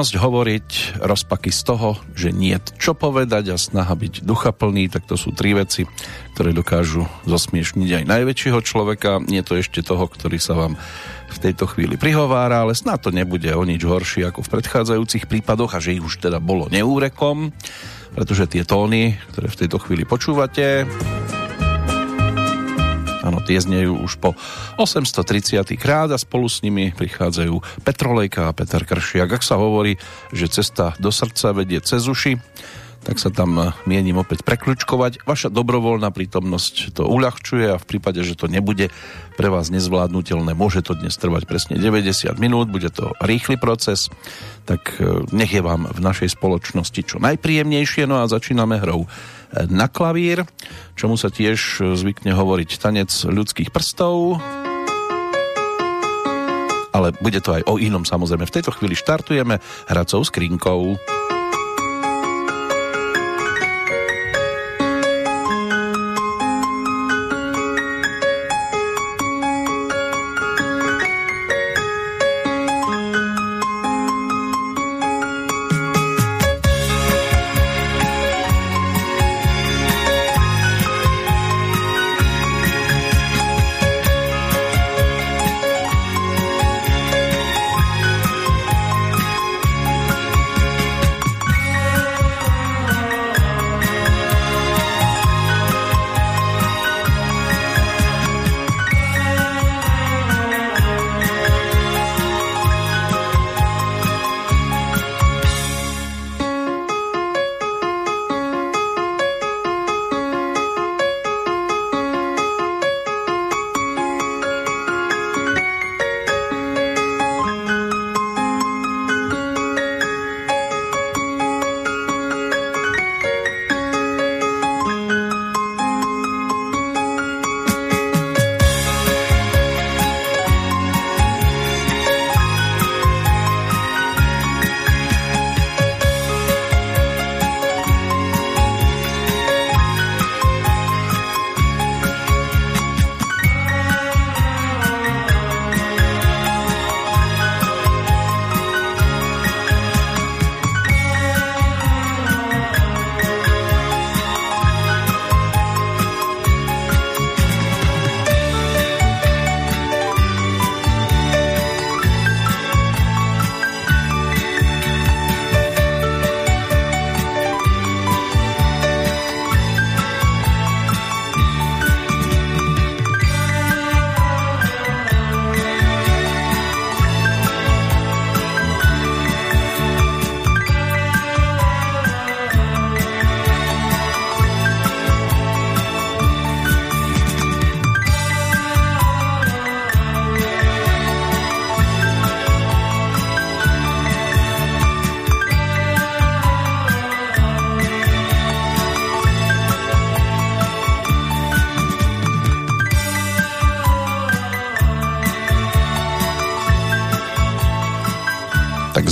Nutnosť hovoriť, rozpaky z toho, že nie čo povedať a snaha byť duchaplný, tak to sú tri veci, ktoré dokážu zosmiešniť aj najväčšieho človeka. Nie to ešte toho, ktorý sa vám v tejto chvíli prihovára, ale snad to nebude o nič horšie ako v predchádzajúcich prípadoch a že ich už teda bolo neúrekom, pretože tie tóny, ktoré v tejto chvíli počúvate, Áno, tie znejú už po 830. krát a spolu s nimi prichádzajú Petrolejka a Peter Kršiak. Ak sa hovorí, že cesta do srdca vedie cez uši, tak sa tam eh, mienim opäť prekľučkovať. Vaša dobrovoľná prítomnosť to uľahčuje a v prípade, že to nebude pre vás nezvládnutelné, môže to dnes trvať presne 90 minút, bude to rýchly proces, tak eh, nech je vám v našej spoločnosti čo najpríjemnejšie. No a začíname hrou na klavír, čomu sa tiež zvykne hovoriť tanec ľudských prstov ale bude to aj o inom samozrejme. V tejto chvíli štartujeme hracou skrinkou.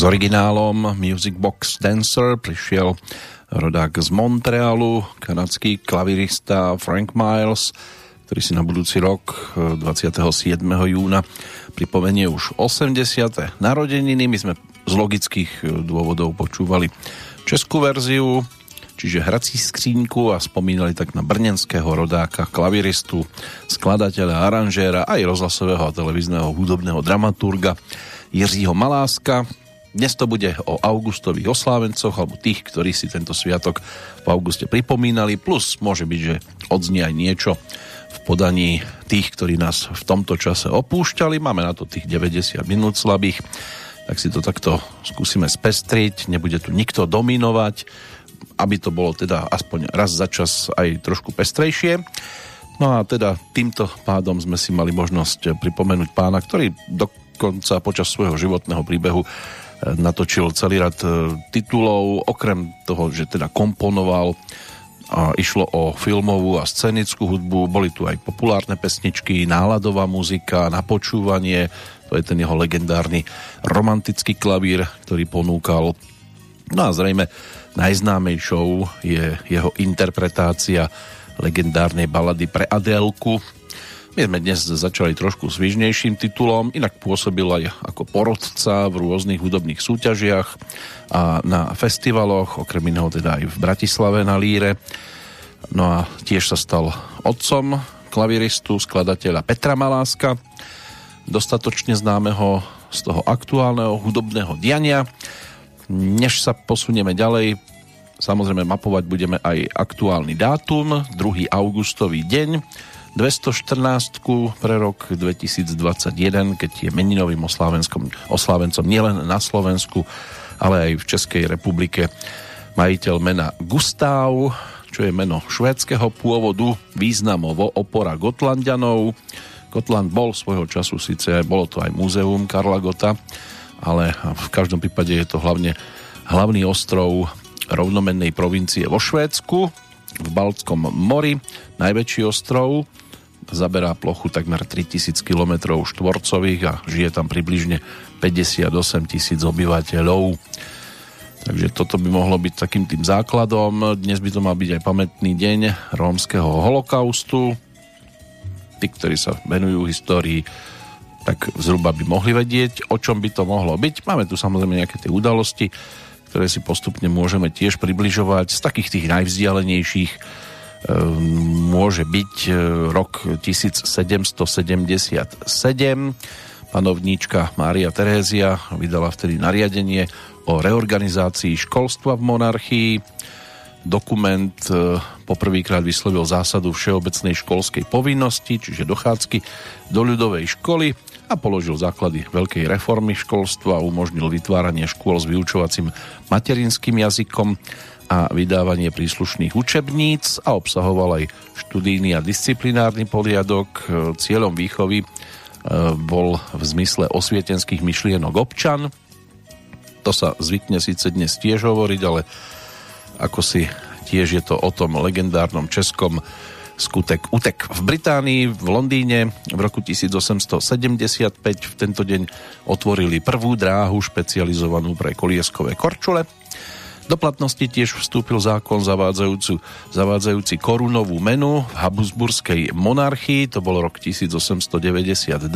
Originálom Music Box Dancer prišiel rodák z Montrealu, kanadský klavirista Frank Miles, ktorý si na budúci rok 27. júna pripomenie už 80. narodeniny. My sme z logických dôvodov počúvali českú verziu, čiže hrací skříňku a spomínali tak na brnenského rodáka, klaviristu, skladateľa, aranžéra, aj rozhlasového a televízneho hudobného dramaturga Jiřího Maláska, dnes to bude o augustových oslávencoch alebo tých, ktorí si tento sviatok v auguste pripomínali, plus môže byť, že odznie aj niečo v podaní tých, ktorí nás v tomto čase opúšťali. Máme na to tých 90 minút slabých, tak si to takto skúsime spestriť, nebude tu nikto dominovať, aby to bolo teda aspoň raz za čas aj trošku pestrejšie. No a teda týmto pádom sme si mali možnosť pripomenúť pána, ktorý dokonca počas svojho životného príbehu natočil celý rad e, titulov, okrem toho, že teda komponoval a išlo o filmovú a scenickú hudbu, boli tu aj populárne pesničky, náladová muzika, napočúvanie, to je ten jeho legendárny romantický klavír, ktorý ponúkal. No a zrejme najznámejšou je jeho interpretácia legendárnej balady pre Adélku, My sme dnes začali trošku svižnejším titulom, inak pôsobil aj ako porodca v rôznych hudobných súťažiach a na festivaloch, okrem iného teda aj v Bratislave na Líre. No a tiež sa stal otcom klaviristu, skladateľa Petra Maláska, dostatočne známeho z toho aktuálneho hudobného diania. Než sa posunieme ďalej, samozrejme mapovať budeme aj aktuálny dátum, 2. augustový deň, 214 pre rok 2021, keď je meninovým oslávencom nielen na Slovensku, ale aj v Českej republike majiteľ mena Gustav, čo je meno švédskeho pôvodu, významovo opora Gotlandianov. Gotland bol svojho času síce, bolo to aj múzeum Karla Gota, ale v každom prípade je to hlavne hlavný ostrov rovnomennej provincie vo Švédsku, v Baltskom mori, najväčší ostrov, zaberá plochu takmer 3000 km štvorcových a žije tam približne 58 tisíc obyvateľov. Takže toto by mohlo byť takým tým základom. Dnes by to mal byť aj pamätný deň rómskeho holokaustu. Tí, ktorí sa venujú histórii, tak zhruba by mohli vedieť, o čom by to mohlo byť. Máme tu samozrejme nejaké tie udalosti, ktoré si postupne môžeme tiež približovať z takých tých najvzdialenejších môže byť e, rok 1777. Panovníčka Mária Terézia vydala vtedy nariadenie o reorganizácii školstva v monarchii. Dokument e, poprvýkrát vyslovil zásadu všeobecnej školskej povinnosti, čiže dochádzky do ľudovej školy a položil základy veľkej reformy školstva, umožnil vytváranie škôl s vyučovacím materinským jazykom a vydávanie príslušných učebníc a obsahoval aj študijný a disciplinárny poriadok. Cieľom výchovy e, bol v zmysle osvietenských myšlienok občan. To sa zvykne síce dnes tiež hovoriť, ale ako si tiež je to o tom legendárnom českom skutek Utek. V Británii, v Londýne v roku 1875 v tento deň otvorili prvú dráhu špecializovanú pre kolieskové korčule do platnosti tiež vstúpil zákon zavádzajúci, zavádzajúci korunovú menu v Habsburskej monarchii, to bol rok 1892,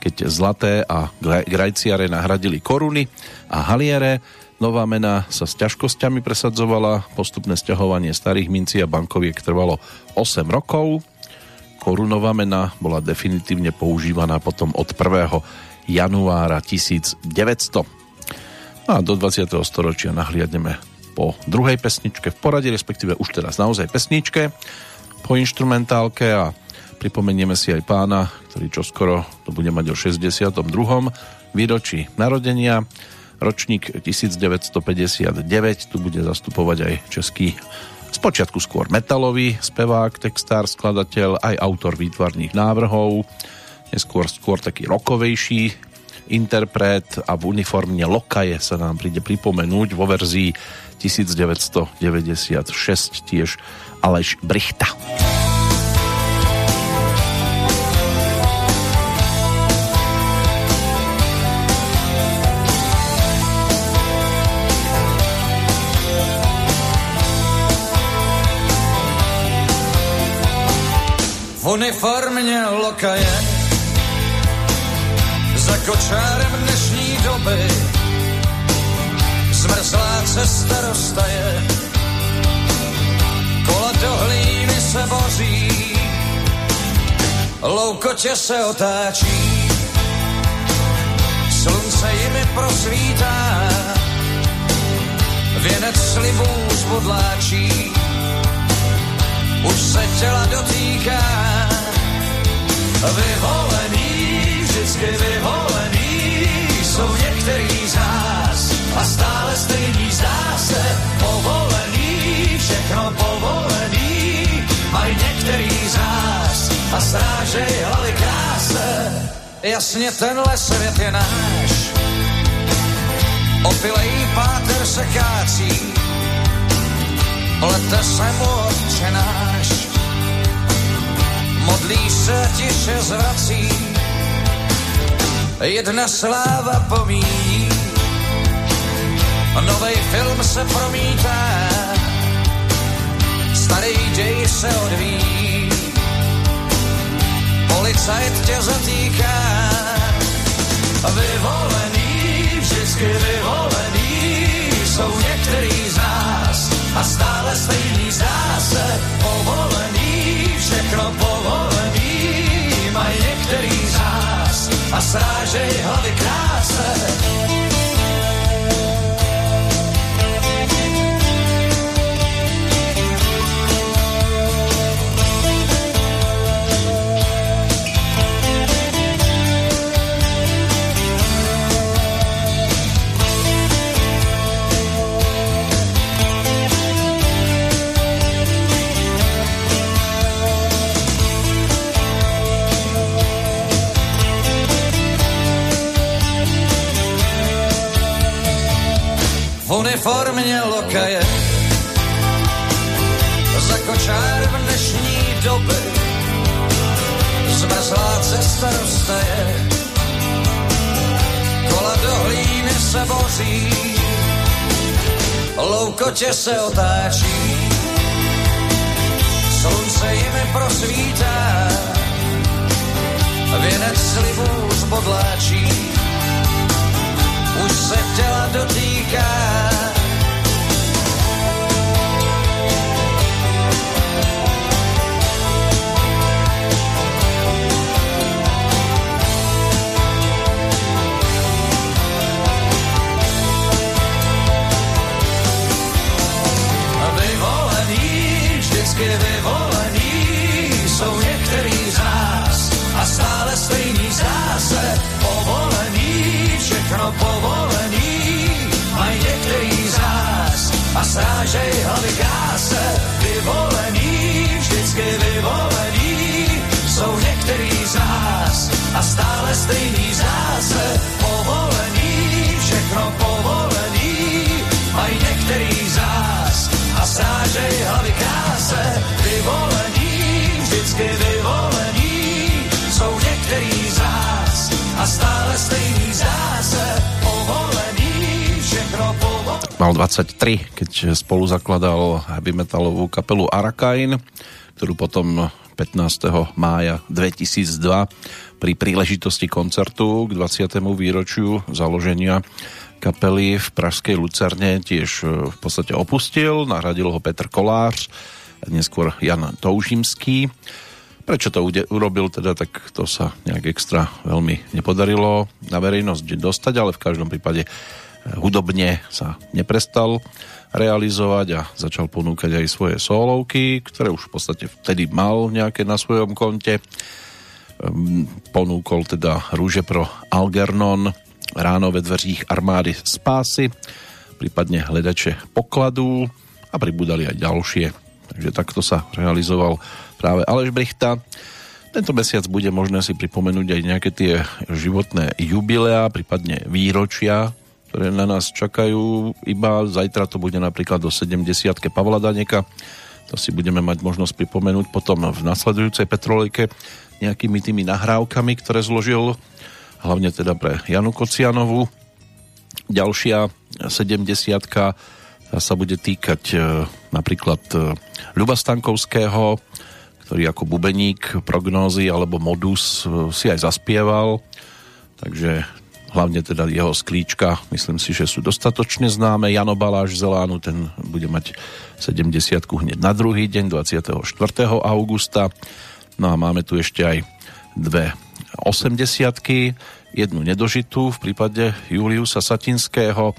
keď zlaté a grajciare nahradili koruny a haliere. Nová mena sa s ťažkosťami presadzovala, postupné sťahovanie starých mincí a bankoviek trvalo 8 rokov. Korunová mena bola definitívne používaná potom od 1. januára 1900. No a do 20. storočia nahliadneme po druhej pesničke v porade, respektíve už teraz naozaj pesničke po instrumentálke a pripomenieme si aj pána, ktorý čoskoro to bude mať o 62. výročí narodenia. Ročník 1959, tu bude zastupovať aj český Spočiatku skôr metalový spevák, textár, skladateľ, aj autor výtvarných návrhov, neskôr skôr taký rokovejší interpret a v uniformne Lokaje sa nám príde pripomenúť vo verzii 1996 tiež Aleš Brichta. V uniformě lokaje za kočárem dnešní doby. Zmrzlá cesta roztaje, kola do hlíny se boří, loukotě se otáčí, slunce jimi prosvítá, věnec slibů zvodláčí, už se těla dotýká, vyvolený vždycky vyvolený, jsou některý z nás a stále stejný zdá se povolený, všechno povolený, mají některý z nás a strážej hlavy kráse. Jasně tenhle svět je náš, opilej páter se kácí, lete se mu odčenáš, modlí se tiše zvrací, jedna sláva pomíjí. Nový film se promítá, starý děj se odvíjí. Po policajt tě zatýká. Vyvolený, vždycky vyvolený, jsou některý z nás a stále stejný zdá se. Povolený, všechno povolený, mají některý z nás a srážej hlavy kráse. V uniformě lokaje. Za kočár v dnešní doby zmrzlá cesta roztaje. Kola do hlíny se boří, loukotě se otáčí. Slunce jimi prosvítá, věnec slibů zbodláčí už se těla dotýká. Povolený, mají některý z nás a srážej hlavy kráse, vyvolený, vždycky vyvolený, jsou některý z nás a stále stejný zdá se povolený, všechno povolený, mají některý z nás a srážej hlavy kráse, vyvolený, vždycky vyvolený, jsou některý z nás a stále stejný Mal 23, keď spolu zakladal heavy metalovú kapelu Arakain, ktorú potom 15. mája 2002 pri príležitosti koncertu k 20. výročiu založenia kapely v Pražskej Lucerne tiež e, v podstate opustil, nahradil ho Petr Kolář, neskôr Jan Toužimský. Prečo to urobil teda, tak to sa nejak extra veľmi nepodarilo na verejnosť dostať, ale v každom prípade hudobne sa neprestal realizovať a začal ponúkať aj svoje solovky, ktoré už v podstate vtedy mal nejaké na svojom konte. Ehm, Ponúkol teda Rúže pro Algernon, Ráno ve dveřích armády spásy, prípadne hledače pokladů a pribudali aj ďalšie. Takže takto sa realizoval práve Aleš Brichta. Tento mesiac bude možné si pripomenúť aj nejaké tie životné jubilea, prípadne výročia, ktoré na nás čakajú. Iba zajtra to bude napríklad do 70. Pavla Daneka. To si budeme mať možnosť pripomenúť potom v nasledujúcej Petrolejke nejakými tými nahrávkami, ktoré zložil hlavne teda pre Janu Kocianovu. Ďalšia 70 sa bude týkať e, napríklad e, Ľuba Stankovského, ktorý ako bubeník prognózy alebo modus e, si aj zaspieval. Takže hlavne teda jeho sklíčka, myslím si, že sú dostatočne známe. Jano Baláš Zelánu, ten bude mať 70 hneď na druhý deň, 24. augusta. No a máme tu ešte aj dve 80 jednu nedožitú v prípade Juliusa Satinského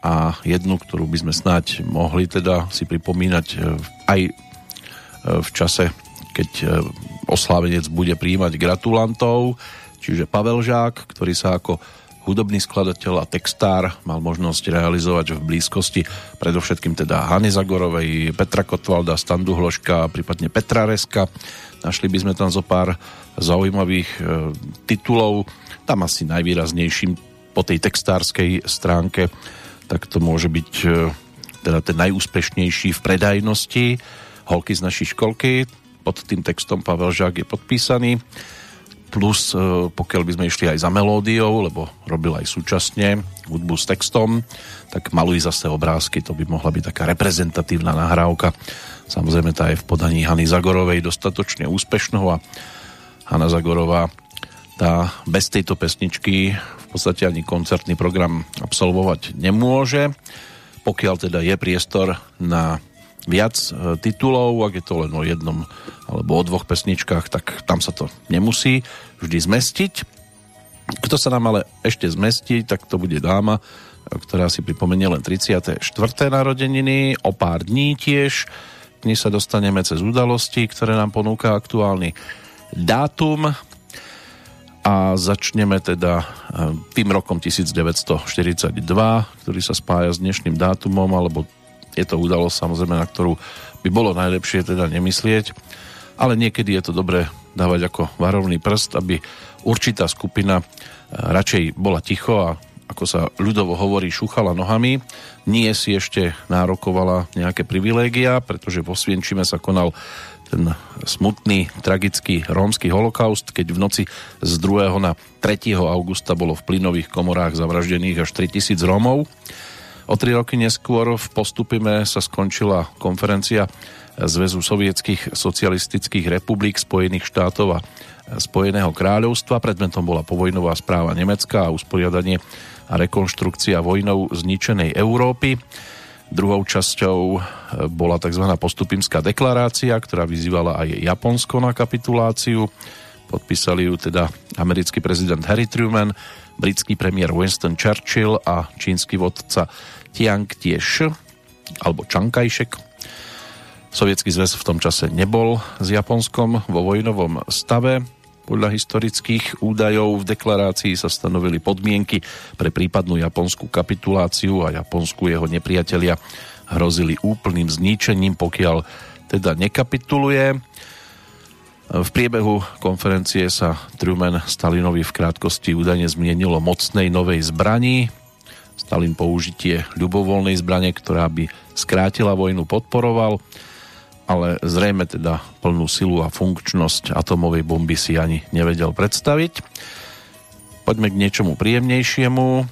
a jednu, ktorú by sme snáď mohli teda si pripomínať e, aj e, v čase, keď e, oslávenec bude príjmať gratulantov, čiže Pavel Žák, ktorý sa ako hudobný skladateľ a textár mal možnosť realizovať v blízkosti predovšetkým teda Hany Zagorovej, Petra Kotvalda, Standu Hloška, prípadne Petra Reska. Našli by sme tam zo pár zaujímavých e, titulov. Tam asi najvýraznejším po tej textárskej stránke tak to môže byť e, teda ten najúspešnejší v predajnosti Holky z našej školky. Pod tým textom Pavel Žák je podpísaný. Plus, e, pokiaľ by sme išli aj za melódiou, lebo robil aj súčasne hudbu s textom, tak maluj zase obrázky, to by mohla byť taká reprezentatívna nahrávka. Samozrejme tá je v podaní Hany Zagorovej dostatočne úspešnou a Hanna Zagorová, tá bez tejto pesničky v podstate ani koncertný program absolvovať nemôže, pokiaľ teda je priestor na viac e, titulov, ak je to len o jednom alebo o dvoch pesničkách, tak tam sa to nemusí vždy zmestiť. Kto sa nám ale ešte zmestí, tak to bude dáma, ktorá si pripomenie len 34. narodeniny, o pár dní tiež. Dnes sa dostaneme cez udalosti, ktoré nám ponúka aktuálny dátum a začneme teda e, tým rokom 1942, ktorý sa spája s dnešným dátumom, alebo je to udalosť samozrejme, na ktorú by bolo najlepšie teda nemyslieť, ale niekedy je to dobré dávať ako varovný prst, aby určitá skupina e, radšej bola ticho a ako sa ľudovo hovorí, šuchala nohami, nie si ešte nárokovala nejaké privilégia, pretože vo Svienčime sa konal ten smutný, tragický rómsky holokaust, keď v noci z 2. na 3. augusta bolo v plynových komorách zavraždených až 3000 Rómov. O tri roky neskôr v Postupime sa skončila konferencia Zväzu sovietských socialistických republik Spojených štátov a Spojeného kráľovstva. Predmetom bola povojnová správa Nemecka a usporiadanie a rekonštrukcia vojnou zničenej Európy. Druhou časťou bola tzv. postupimská deklarácia, ktorá vyzývala aj Japonsko na kapituláciu. Podpísali ju teda americký prezident Harry Truman, britský premiér Winston Churchill a čínsky vodca Tiang tiež, alebo Čankajšek. Sovietský zväz v tom čase nebol s Japonskom vo vojnovom stave. Podľa historických údajov v deklarácii sa stanovili podmienky pre prípadnú japonskú kapituláciu a Japonsku jeho nepriatelia hrozili úplným zničením, pokiaľ teda nekapituluje. V priebehu konferencie sa Truman Stalinovi v krátkosti údajne zmienilo mocnej novej zbrani, Stalin použitie ľubovoľnej zbrane, ktorá by skrátila vojnu, podporoval, ale zrejme teda plnú silu a funkčnosť atomovej bomby si ani nevedel predstaviť. Poďme k niečomu príjemnejšiemu.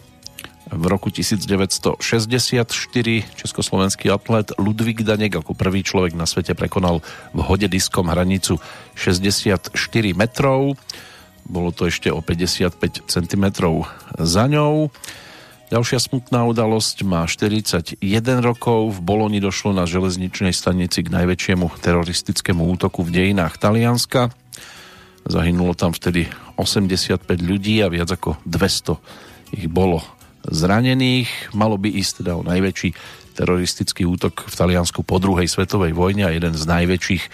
V roku 1964 československý atlet Ludvík Danek ako prvý človek na svete prekonal v hode diskom hranicu 64 metrov. Bolo to ešte o 55 cm za ňou. Ďalšia smutná udalosť má 41 rokov. V Boloni došlo na železničnej stanici k najväčšiemu teroristickému útoku v dejinách Talianska. Zahynulo tam vtedy 85 ľudí a viac ako 200 ich bolo zranených. Malo by ísť teda o najväčší teroristický útok v Taliansku po druhej svetovej vojne a jeden z najväčších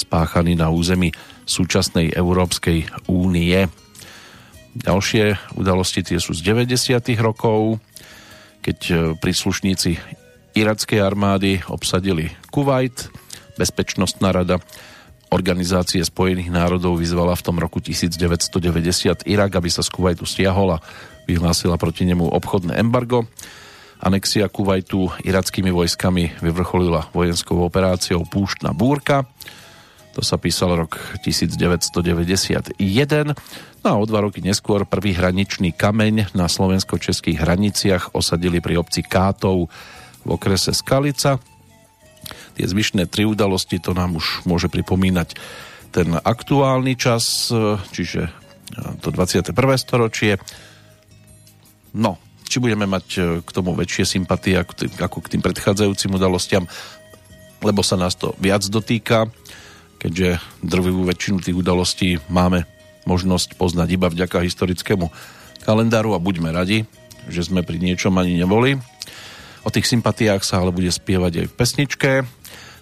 spáchaný na území súčasnej Európskej únie. Ďalšie udalosti tie sú z 90. rokov, keď e, príslušníci irackej armády obsadili Kuwait. Bezpečnostná rada Organizácie spojených národov vyzvala v tom roku 1990 Irak, aby sa z Kuwaitu stiahol a vyhlásila proti nemu obchodné embargo. Anexia Kuwaitu irackými vojskami vyvrcholila vojenskou operáciou Púštna búrka. To sa písal rok 1991. No a o dva roky neskôr prvý hraničný kameň na slovensko-českých hraniciach osadili pri obci Kátov v okrese Skalica. Tie zvyšné tri udalosti to nám už môže pripomínať ten aktuálny čas, čiže to 21. storočie. No, či budeme mať k tomu väčšie sympatie ako k tým predchádzajúcim udalostiam, lebo sa nás to viac dotýka keďže drvivú väčšinu tých udalostí máme možnosť poznať iba vďaka historickému kalendáru a buďme radi, že sme pri niečom ani neboli. O tých sympatiách sa ale bude spievať aj v pesničke.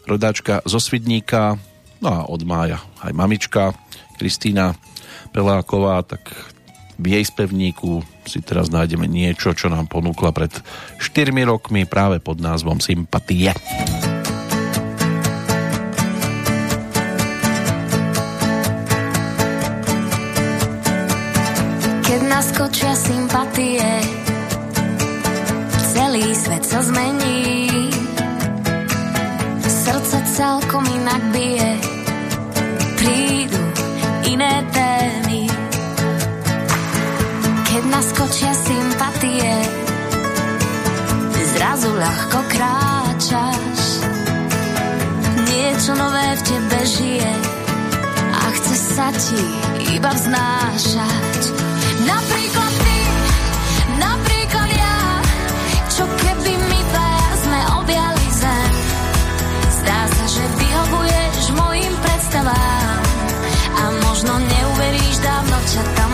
Rodáčka zo Svidníka, no a od mája aj mamička Kristýna Peláková, tak v jej spevníku si teraz nájdeme niečo, čo nám ponúkla pred 4 rokmi práve pod názvom Sympatie. keď naskočia sympatie, celý svet sa zmení. Srdce celkom inak bije, prídu iné témy. Keď naskočia sympatie, zrazu ľahko kráčaš. Niečo nové v tebe žije a chce sa ti iba vznášať. 찾던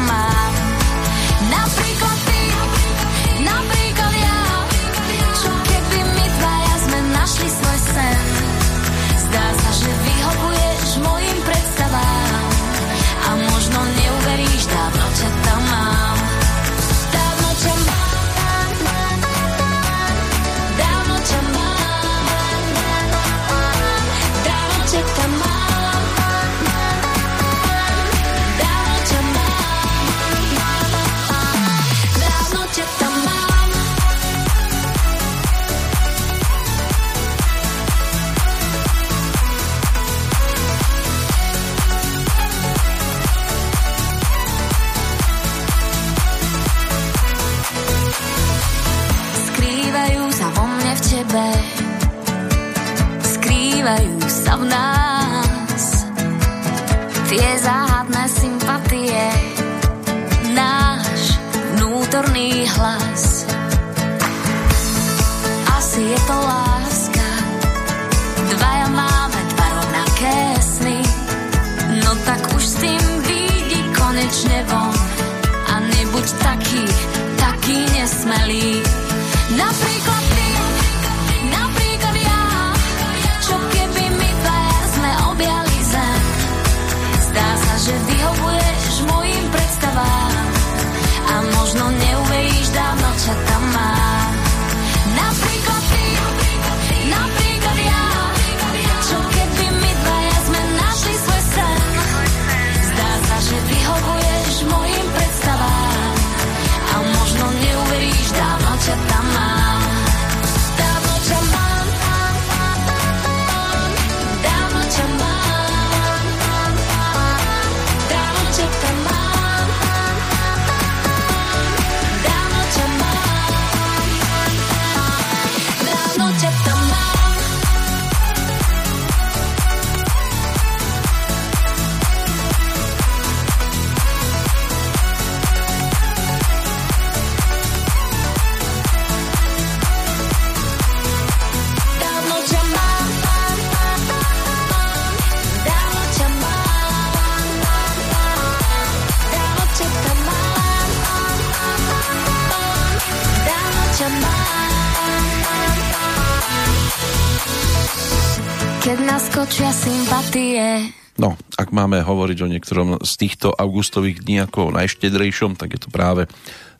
Naskočia sympatie, No, ak máme hovoriť o niektorom z týchto augustových dní ako o najštedrejšom, tak je to práve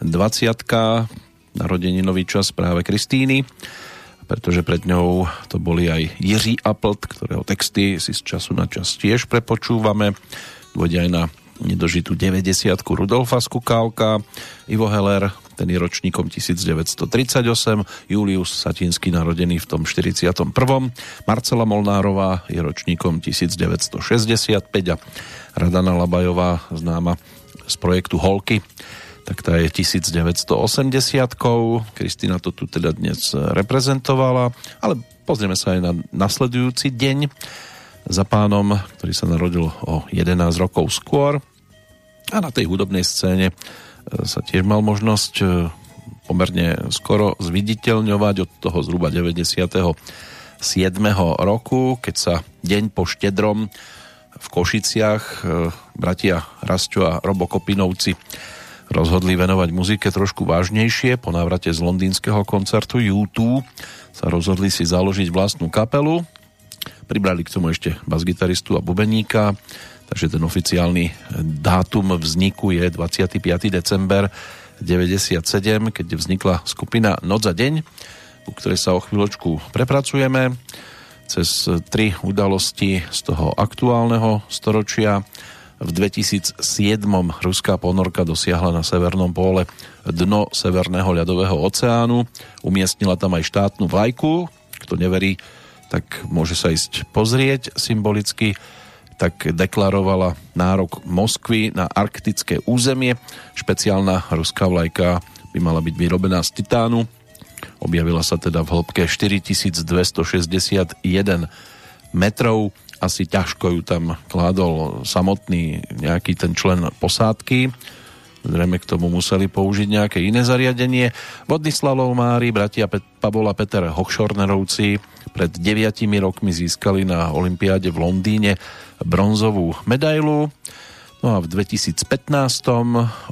20 narodeninový čas práve Kristíny, pretože pred ňou to boli aj Jiří Aplt, ktorého texty si z času na čas tiež prepočúvame. Dôjde aj na nedožitú 90 Rudolfa Skukálka, Ivo Heller, ten je ročníkom 1938, Julius Satinský narodený v tom 41. Marcela Molnárová je ročníkom 1965 a Radana Labajová známa z projektu Holky, tak tá je 1980 Kristina to tu teda dnes reprezentovala, ale pozrieme sa aj na nasledujúci deň. Za pánom, ktorý sa narodil o 11 rokov skôr. A na tej hudobnej scéne sa tiež mal možnosť e, pomerne skoro zviditeľňovať od toho zhruba 97. roku, keď sa deň po štedrom v Košiciach e, bratia Rasťo a Robo Kopinovci rozhodli venovať muzike trošku vážnejšie. Po návrate z londýnskeho koncertu U2 sa rozhodli si založiť vlastnú kapelu. Pribrali k tomu ešte basgitaristu a bubeníka, takže ten oficiálny dátum vzniku je 25. december 97, keď vznikla skupina Noc a deň, u ktorej sa o chvíľočku prepracujeme cez tri udalosti z toho aktuálneho storočia. V 2007 ruská ponorka dosiahla na severnom póle dno Severného ľadového oceánu. Umiestnila tam aj štátnu vlajku. Kto neverí, tak môže sa ísť pozrieť symbolicky tak deklarovala nárok Moskvy na arktické územie. Špeciálna ruská vlajka by mala byť vyrobená z titánu. Objavila sa teda v hĺbke 4261 metrov. Asi ťažko ju tam kládol samotný nejaký ten člen posádky. Zrejme k tomu museli použiť nejaké iné zariadenie. Vodný mári, bratia Pet- Pavol a Peter Hochschornerovci pred 9 rokmi získali na Olympiáde v Londýne bronzovú medailu. No a v 2015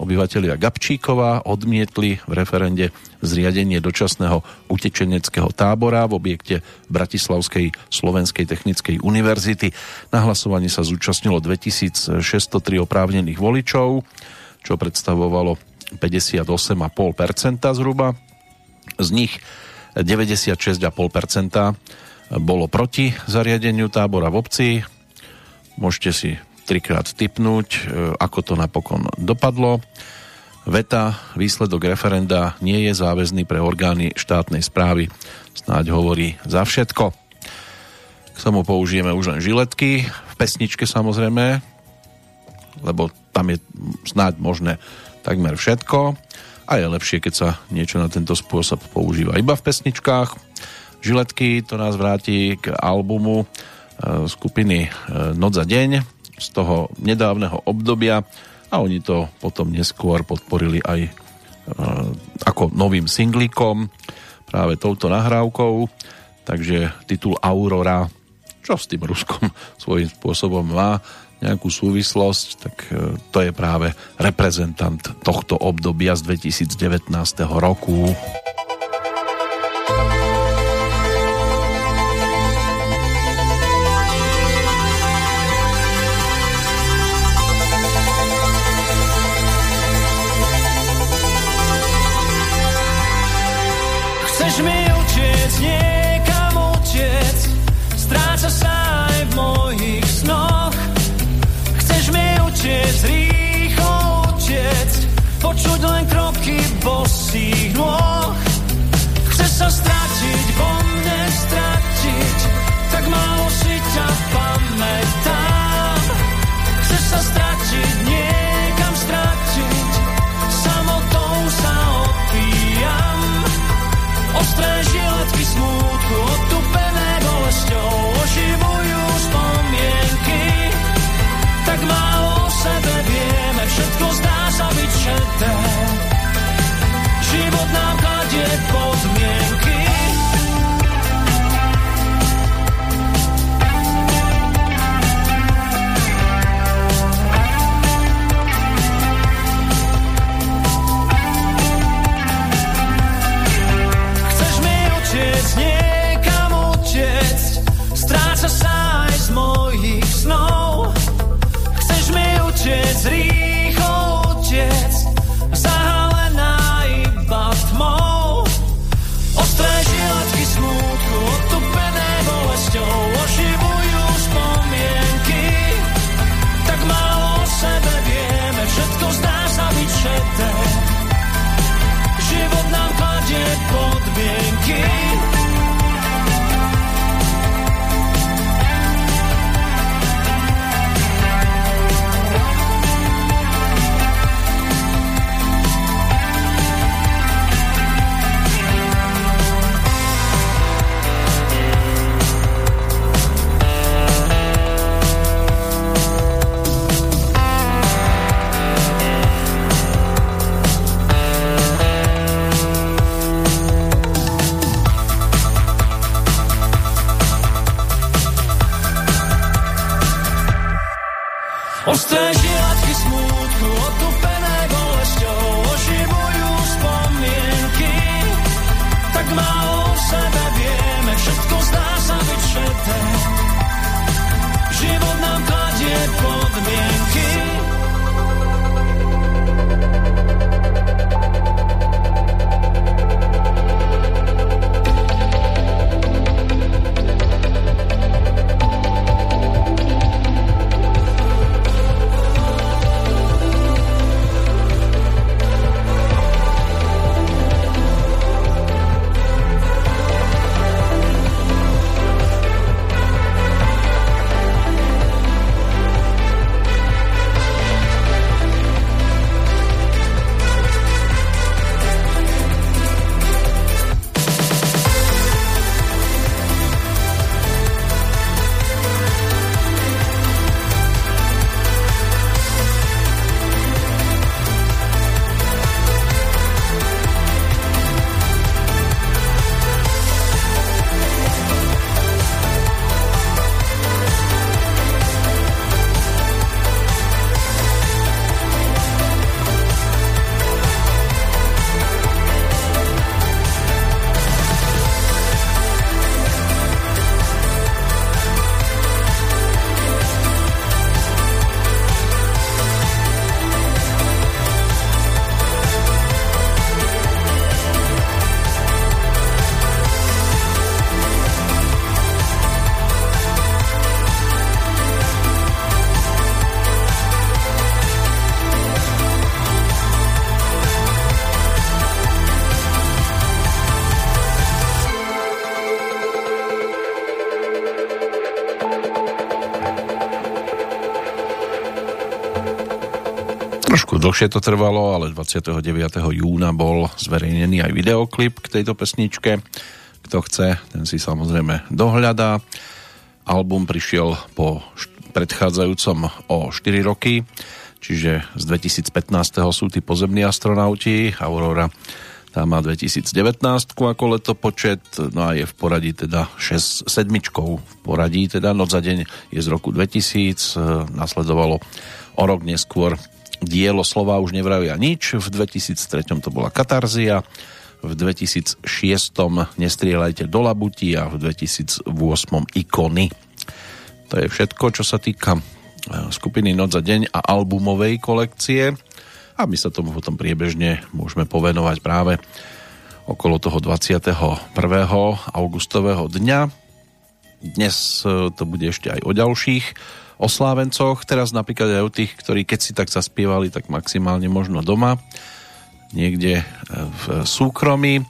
obyvatelia Gabčíkova odmietli v referende zriadenie dočasného utečeneckého tábora v objekte Bratislavskej Slovenskej technickej univerzity. Na hlasovaní sa zúčastnilo 2603 oprávnených voličov, čo predstavovalo 58,5% zhruba. Z nich 96,5% bolo proti zariadeniu tábora v obci. Môžete si trikrát typnúť, e, ako to napokon dopadlo. Veta, výsledok referenda nie je záväzný pre orgány štátnej správy. Snáď hovorí za všetko. K tomu použijeme už len žiletky, v pesničke samozrejme, lebo tam je snáď možné takmer všetko a je lepšie, keď sa niečo na tento spôsob používa iba v pesničkách. Žiletky to nás vráti k albumu skupiny e, Noc za deň, z toho nedávneho obdobia a oni to potom neskôr podporili aj e, ako novým singlíkom práve touto nahrávkou takže titul Aurora čo s tým Ruskom svojím spôsobom má nejakú súvislosť, tak e, to je práve reprezentant tohto obdobia z 2019 roku. esos Trošku dlhšie to trvalo, ale 29. júna bol zverejnený aj videoklip k tejto pesničke. Kto chce, ten si samozrejme dohľadá. Album prišiel po predchádzajúcom o 4 roky, čiže z 2015. sú tí pozemní astronauti. Aurora tá má 2019 ako letopočet, no a je v poradí teda 6 sedmičkou v poradí, teda Noc za deň je z roku 2000, nasledovalo o rok neskôr dielo slova už nevravia nič, v 2003 to bola Katarzia, v 2006 Nestrieľajte do labutí a v 2008 Ikony. To je všetko, čo sa týka e, skupiny Noc za deň a albumovej kolekcie a my sa tomu potom priebežne môžeme povenovať práve okolo toho 21. augustového dňa. Dnes e, to bude ešte aj o ďalších oslávencoch, teraz napríklad aj o tých, ktorí keď si tak zaspievali, tak maximálne možno doma, niekde e, v súkromí.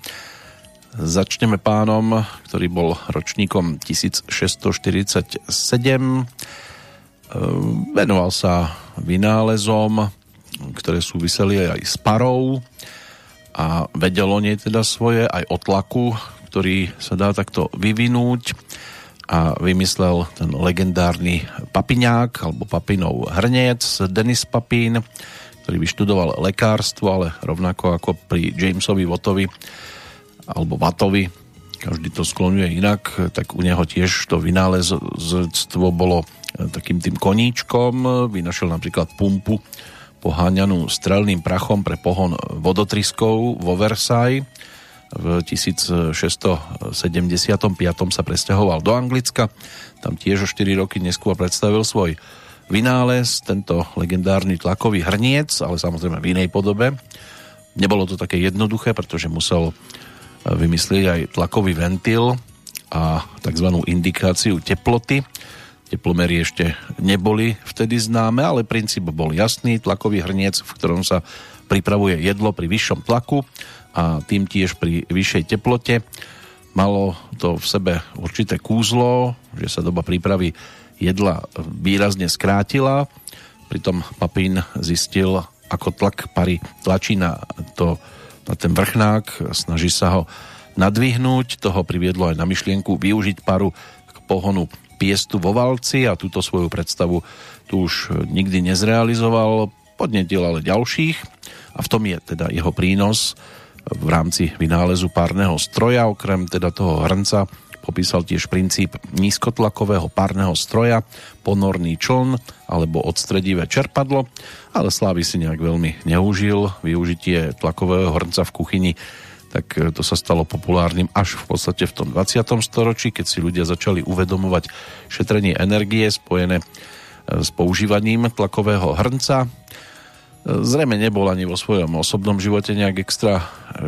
Začneme pánom, ktorý bol ročníkom 1647. E, venoval sa vynálezom, ktoré súviseli aj s parou a vedel o teda svoje, aj o tlaku, ktorý sa dá takto vyvinúť a vymyslel ten legendárny papiňák alebo papinov hrniec Denis Papín, ktorý vyštudoval lekárstvo, ale rovnako ako pri Jamesovi Wattovi alebo Vatovi, každý to skloňuje inak, tak u neho tiež to vynálezstvo bolo takým tým koníčkom, vynašiel napríklad pumpu poháňanú strelným prachom pre pohon vodotryskov vo Versailles v 1675 sa presťahoval do Anglicka. Tam tiež o 4 roky neskôr predstavil svoj vynález, tento legendárny tlakový hrniec, ale samozrejme v inej podobe. Nebolo to také jednoduché, pretože musel e, vymyslieť aj tlakový ventil a tzv. indikáciu teploty. Teplomery ešte neboli vtedy známe, ale princíp bol jasný. Tlakový hrniec, v ktorom sa pripravuje jedlo pri vyššom tlaku a tým tiež pri vyššej teplote. Malo to v sebe určité kúzlo, že sa doba prípravy jedla výrazne skrátila. Pritom Papín zistil, ako tlak pary tlačí na, to, na ten vrchnák, snaží sa ho nadvihnúť. Toho priviedlo aj na myšlienku využiť paru k pohonu piestu vo valci a túto svoju predstavu tu už nikdy nezrealizoval, podnetil ale ďalších a v tom je teda jeho prínos v rámci vynálezu párneho stroja. Okrem teda toho hrnca popísal tiež princíp nízkotlakového párneho stroja, ponorný čln alebo odstredivé čerpadlo, ale Slávy si nejak veľmi neužil. Využitie tlakového hrnca v kuchyni tak to sa stalo populárnym až v podstate v tom 20. storočí, keď si ľudia začali uvedomovať šetrenie energie spojené s používaním tlakového hrnca Zrejme nebol ani vo svojom osobnom živote nejak extra e,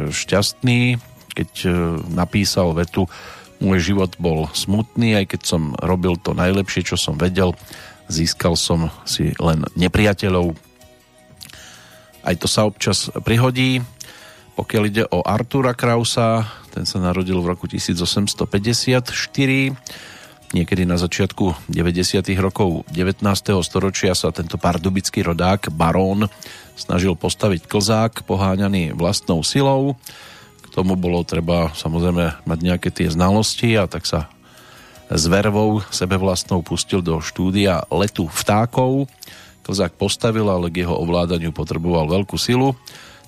šťastný, keď e, napísal vetu môj život bol smutný, aj keď som robil to najlepšie, čo som vedel, získal som si len nepriateľov. Aj to sa občas prihodí. Pokiaľ ide o Artura Krausa, ten sa narodil v roku 1854 Niekedy na začiatku 90. rokov 19. storočia sa tento pardubický rodák, barón, snažil postaviť klzák poháňaný vlastnou silou. K tomu bolo treba samozrejme mať nejaké tie znalosti a tak sa s vervou sebevlastnou pustil do štúdia letu vtákov. Klzák postavil, ale k jeho ovládaniu potreboval veľkú silu,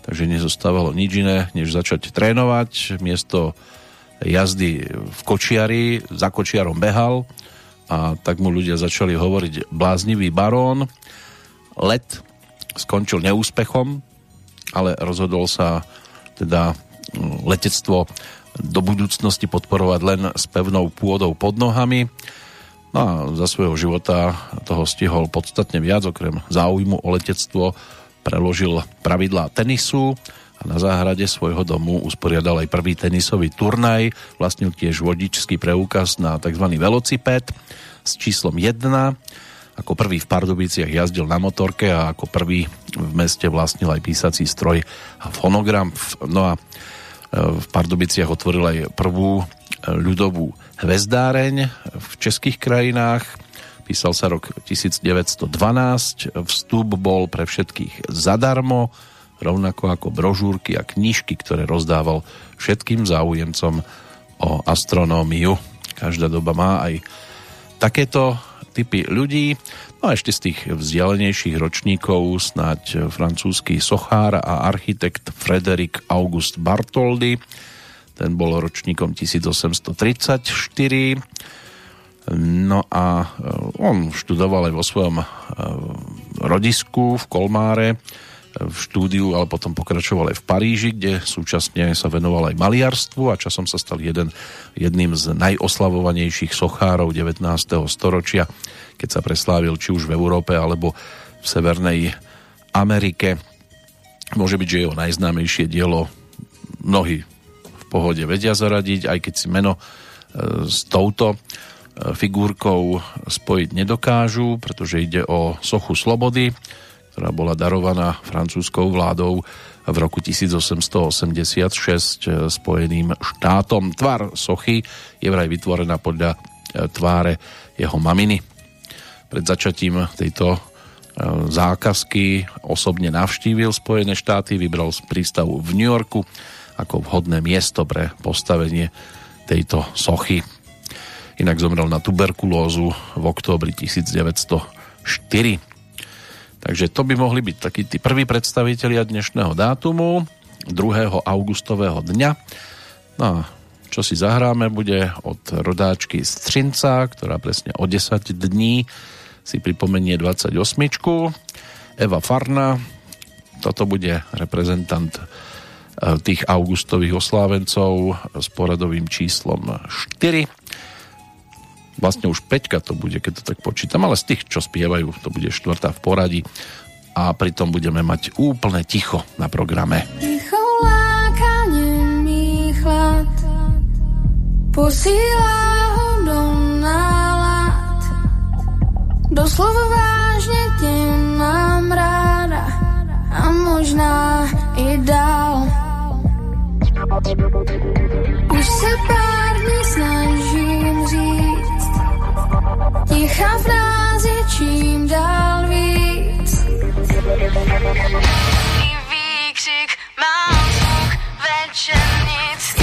takže nezostávalo nič iné, než začať trénovať. Miesto jazdy v kočiari, za kočiarom behal a tak mu ľudia začali hovoriť bláznivý barón. Let skončil neúspechom, ale rozhodol sa teda mm, letectvo do budúcnosti podporovať len s pevnou pôdou pod nohami. No a za svojho života toho stihol podstatne viac, okrem záujmu o letectvo preložil pravidlá tenisu, a na záhrade svojho domu usporiadal aj prvý tenisový turnaj, vlastnil tiež vodičský preukaz na tzv. velociped s číslom 1. Ako prvý v Pardubiciach jazdil na motorke a ako prvý v meste vlastnil aj písací stroj a fonogram. No a e, v Pardubiciach otvoril aj prvú e, ľudovú hvezdáreň v českých krajinách. Písal sa rok 1912, vstup bol pre všetkých zadarmo, rovnako ako brožúrky a knižky, ktoré rozdával všetkým záujemcom o astronómiu. Každá doba má aj takéto typy ľudí. No a ešte z tých vzdialenejších ročníkov snáď francúzsky sochár a architekt Frederick August Bartoldy. Ten bol ročníkom 1834 No a eh, on študoval aj vo svojom eh, rodisku v Kolmáre v štúdiu, ale potom pokračoval aj v Paríži, kde súčasne sa venoval aj maliarstvu a časom sa stal jeden, jedným z najoslavovanejších sochárov 19. storočia, keď sa preslávil či už v Európe alebo v Severnej Amerike. Môže byť, že jeho najznámejšie dielo mnohí v pohode vedia zaradiť, aj keď si meno s touto figúrkou spojiť nedokážu, pretože ide o sochu slobody, ktorá bola darovaná francúzskou vládou v roku 1886 Spojeným štátom. Tvar sochy je vraj vytvorená podľa e, tváre jeho maminy. Pred začatím tejto e, zákazky osobne navštívil Spojené štáty, vybral z prístavu v New Yorku ako vhodné miesto pre postavenie tejto sochy. Inak zomrel na tuberkulózu v októbri 1904. Takže to by mohli byť takí tí prví predstavitelia dnešného dátumu, 2. augustového dňa. No a čo si zahráme, bude od rodáčky Střinca, ktorá presne o 10 dní si pripomenie 28. Eva Farna, toto bude reprezentant e, tých augustových oslávencov s poradovým číslom 4 vlastne už Peťka to bude, keď to tak počítam, ale z tých, čo spievajú, to bude štvrtá v poradí a pritom budeme mať úplne ticho na programe. Ticho láka chlad posílá ho do nálad doslova vážne tě mám ráda a možná i dál už se pár dní snažím říct Ticha v nás je čím dál víc. I výkřik mám zvuk večernic.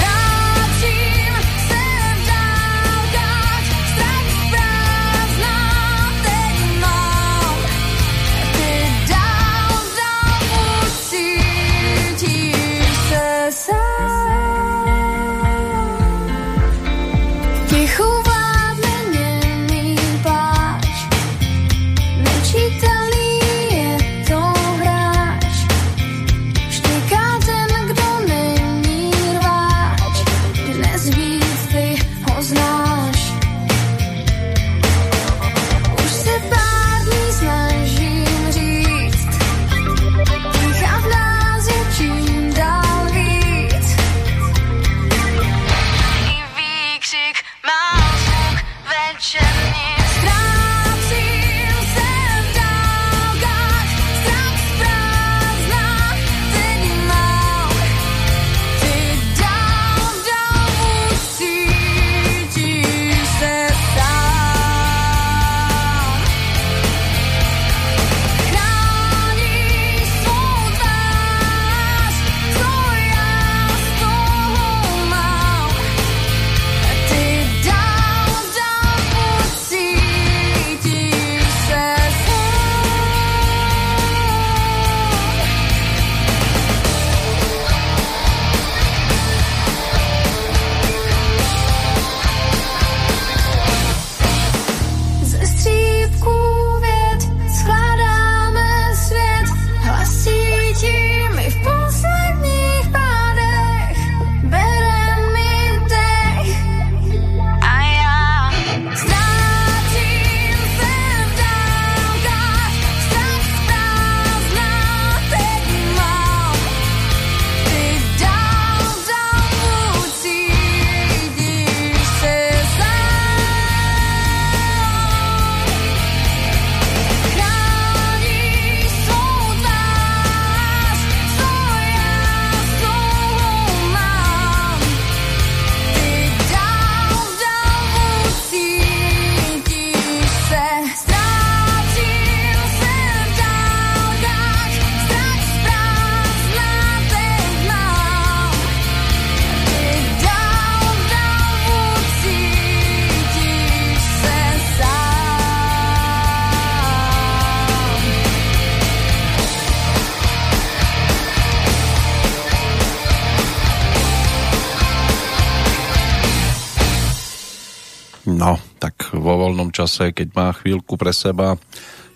Čase, keď má chvíľku pre seba,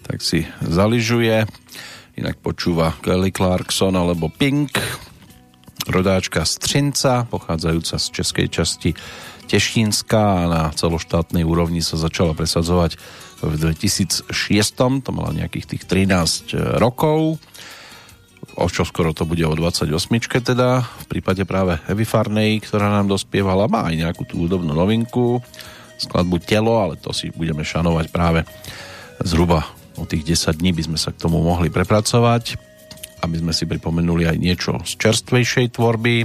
tak si zaližuje. Inak počúva Kelly Clarkson alebo Pink, rodáčka z Třinca, pochádzajúca z českej časti Tešínska a na celoštátnej úrovni sa začala presadzovať v 2006, to mala nejakých tých 13 rokov. O čo skoro to bude o 28 teda, v prípade práve Heavy Farney, ktorá nám dospievala, má aj nejakú tú údobnú novinku, skladbu Telo, ale to si budeme šanovať práve zhruba o tých 10 dní by sme sa k tomu mohli prepracovať, aby sme si pripomenuli aj niečo z čerstvejšej tvorby.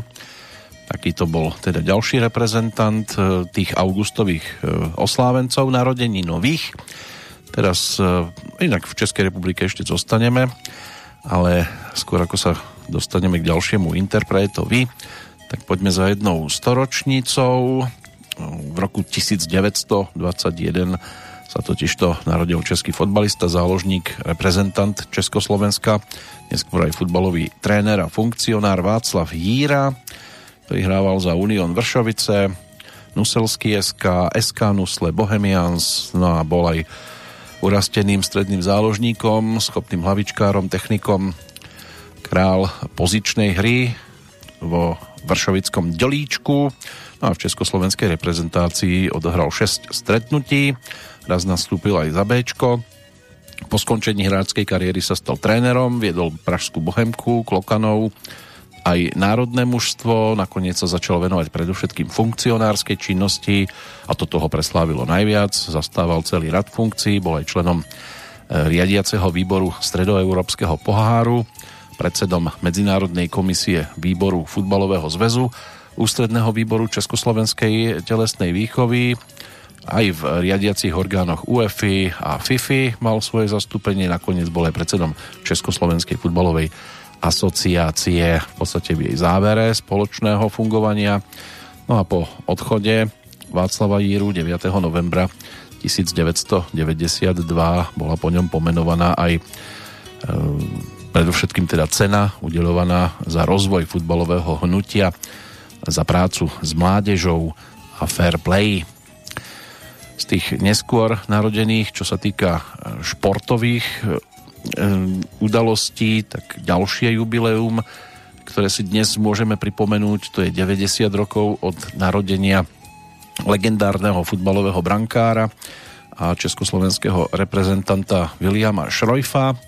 Taký to bol teda ďalší reprezentant e, tých augustových e, oslávencov narodení nových. Teraz e, inak v Českej republike ešte zostaneme, ale skôr ako sa dostaneme k ďalšiemu interpretovi, tak poďme za jednou storočnicou v roku 1921 sa totižto narodil český fotbalista, záložník, reprezentant Československa, neskôr aj futbalový tréner a funkcionár Václav Jíra, ktorý hrával za Unión Vršovice, Nuselský SK, SK Nusle, Bohemians, no a bol aj urasteným stredným záložníkom, schopným hlavičkárom, technikom, král pozičnej hry vo Vršovickom delíčku, No a v československej reprezentácii odohral 6 stretnutí, raz nastúpil aj za Bčko. Po skončení hráčskej kariéry sa stal trénerom, viedol Pražskú Bohemku, Klokanov, aj národné mužstvo, nakoniec sa začal venovať predovšetkým funkcionárskej činnosti a to toho preslávilo najviac, zastával celý rad funkcií, bol aj členom e, riadiaceho výboru Stredoeurópskeho poháru, predsedom Medzinárodnej komisie výboru futbalového zväzu ústredného výboru Československej telesnej výchovy. Aj v riadiacich orgánoch UEFI a FIFI mal svoje zastúpenie, nakoniec bol aj predsedom Československej futbalovej asociácie v podstate v jej závere spoločného fungovania. No a po odchode Václava Jíru 9. novembra 1992 bola po ňom pomenovaná aj e, predovšetkým teda cena udelovaná za rozvoj futbalového hnutia za prácu s mládežou a fair play. Z tých neskôr narodených, čo sa týka e, športových e, udalostí, tak ďalšie jubileum, ktoré si dnes môžeme pripomenúť, to je 90 rokov od narodenia legendárneho futbalového brankára a československého reprezentanta Williama Šrojfa,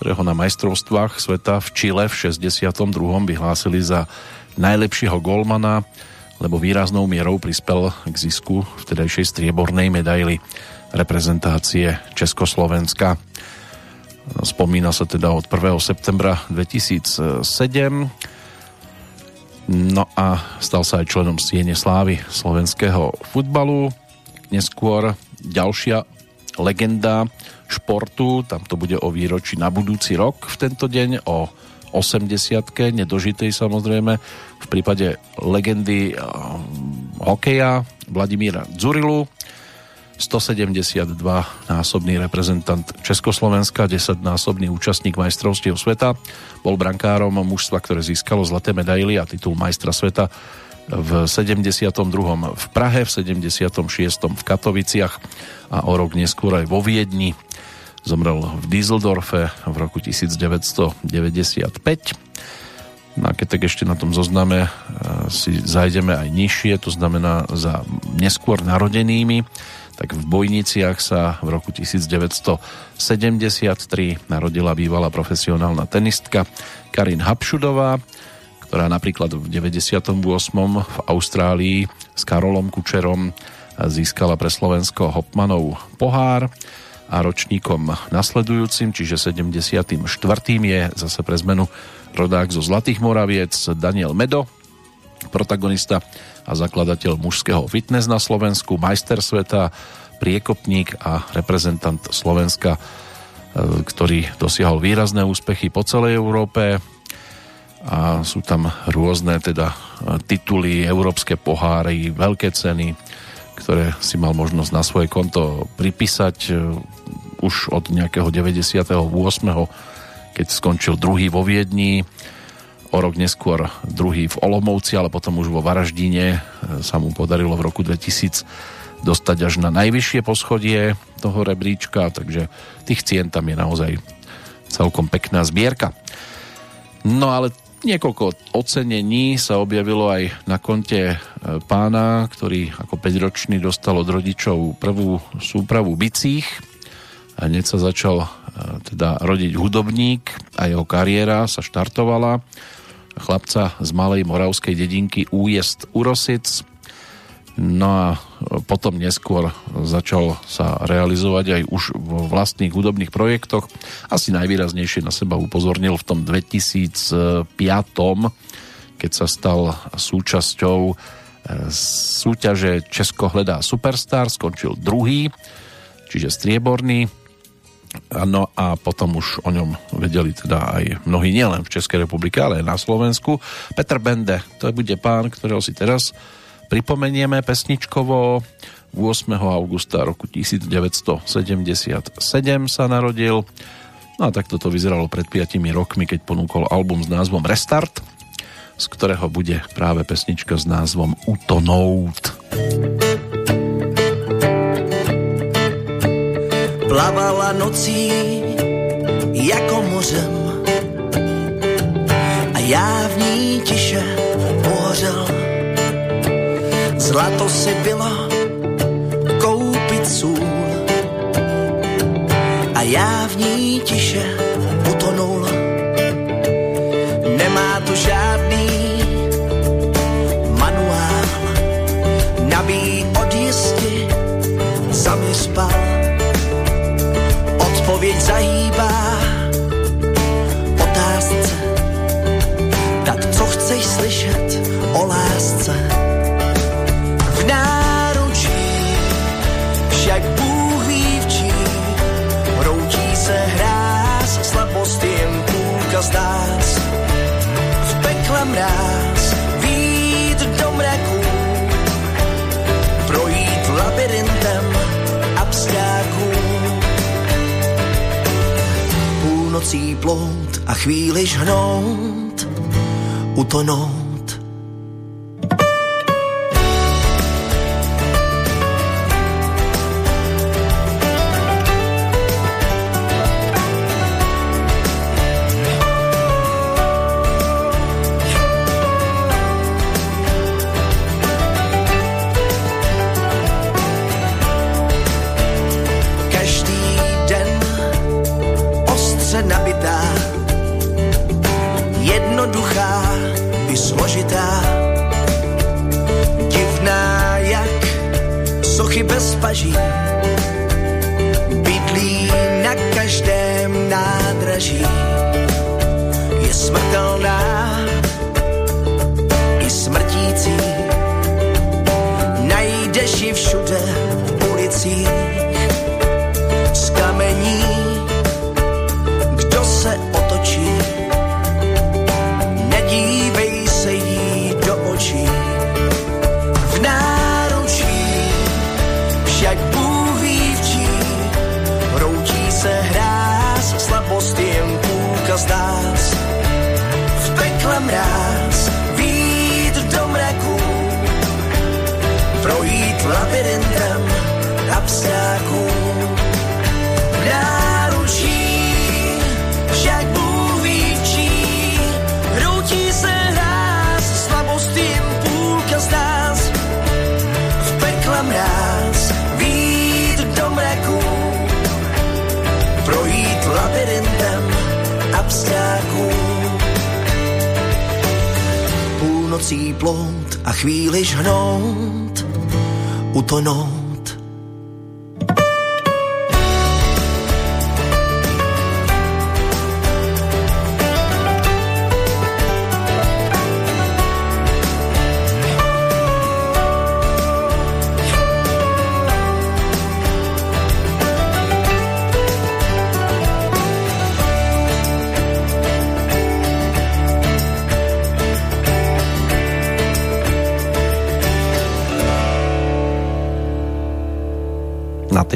ktorého na majstrovstvách sveta v Čile v 62. vyhlásili za najlepšieho golmana, lebo výraznou mierou prispel k zisku vtedajšej striebornej medaily reprezentácie Československa. Spomína sa teda od 1. septembra 2007. No a stal sa aj členom Siene Slávy slovenského futbalu. Neskôr ďalšia legenda športu, tam to bude o výročí na budúci rok v tento deň, o 80 nedožitej samozrejme, v prípade legendy uh, hokeja Vladimíra Dzurilu, 172 násobný reprezentant Československa, 10 násobný účastník majstrovstiev sveta, bol brankárom mužstva, ktoré získalo zlaté medaily a titul majstra sveta v 72. v Prahe, v 76. v Katoviciach a o rok neskôr aj vo Viedni Zomrel v Dieseldorfe v roku 1995. No a keď tak ešte na tom zozname e, si zajdeme aj nižšie, to znamená za neskôr narodenými, tak v Bojniciach sa v roku 1973 narodila bývalá profesionálna tenistka Karin Hapšudová, ktorá napríklad v 98. v Austrálii s Karolom Kučerom získala pre Slovensko Hopmanov pohár a ročníkom nasledujúcim, čiže 74. je zase pre zmenu rodák zo Zlatých Moraviec Daniel Medo, protagonista a zakladateľ mužského fitness na Slovensku, majster sveta, priekopník a reprezentant Slovenska, e, ktorý dosiahol výrazné úspechy po celej Európe a sú tam rôzne teda e, tituly, európske poháry, veľké ceny, ktoré si mal možnosť na svoje konto pripísať e, už od nejakého 98. keď skončil druhý vo Viedni, o rok neskôr druhý v Olomouci, ale potom už vo Varaždine e, sa mu podarilo v roku 2002 dostať až na najvyššie poschodie toho rebríčka, takže tých cien tam je naozaj celkom pekná zbierka. No ale niekoľko ocenení sa objavilo aj na konte e, pána, ktorý ako 5-ročný dostal od rodičov prvú súpravu bicích a hneď sa začal e, teda rodiť hudobník a jeho kariéra sa štartovala. Chlapca z malej moravskej dedinky Újezd Urosic No a potom neskôr začal sa realizovať aj už vo vlastných hudobných projektoch. Asi najvýraznejšie na seba upozornil v tom 2005, keď sa stal súčasťou e, súťaže Česko hledá Superstar, skončil druhý, čiže strieborný. No a potom už o ňom vedeli teda aj mnohí nielen v Českej republike, ale aj na Slovensku. Petr Bende, to bude pán, ktorého si teraz pripomenieme pesničkovo. 8. augusta roku 1977 sa narodil. No a takto to vyzeralo pred 5 rokmi, keď ponúkol album s názvom Restart, z ktorého bude práve pesnička s názvom Utonout. Plavala nocí jako mořem a já v ní tiše pohořel Zlato si bylo koupit sůl a já v ní tiše utonul. Nemá to žádný manuál, nabíj od jisti, sami spal. Mráz, vít do mraku, projít labirintem abstráků. Půlnocí plout a chvíli žhnout, utonout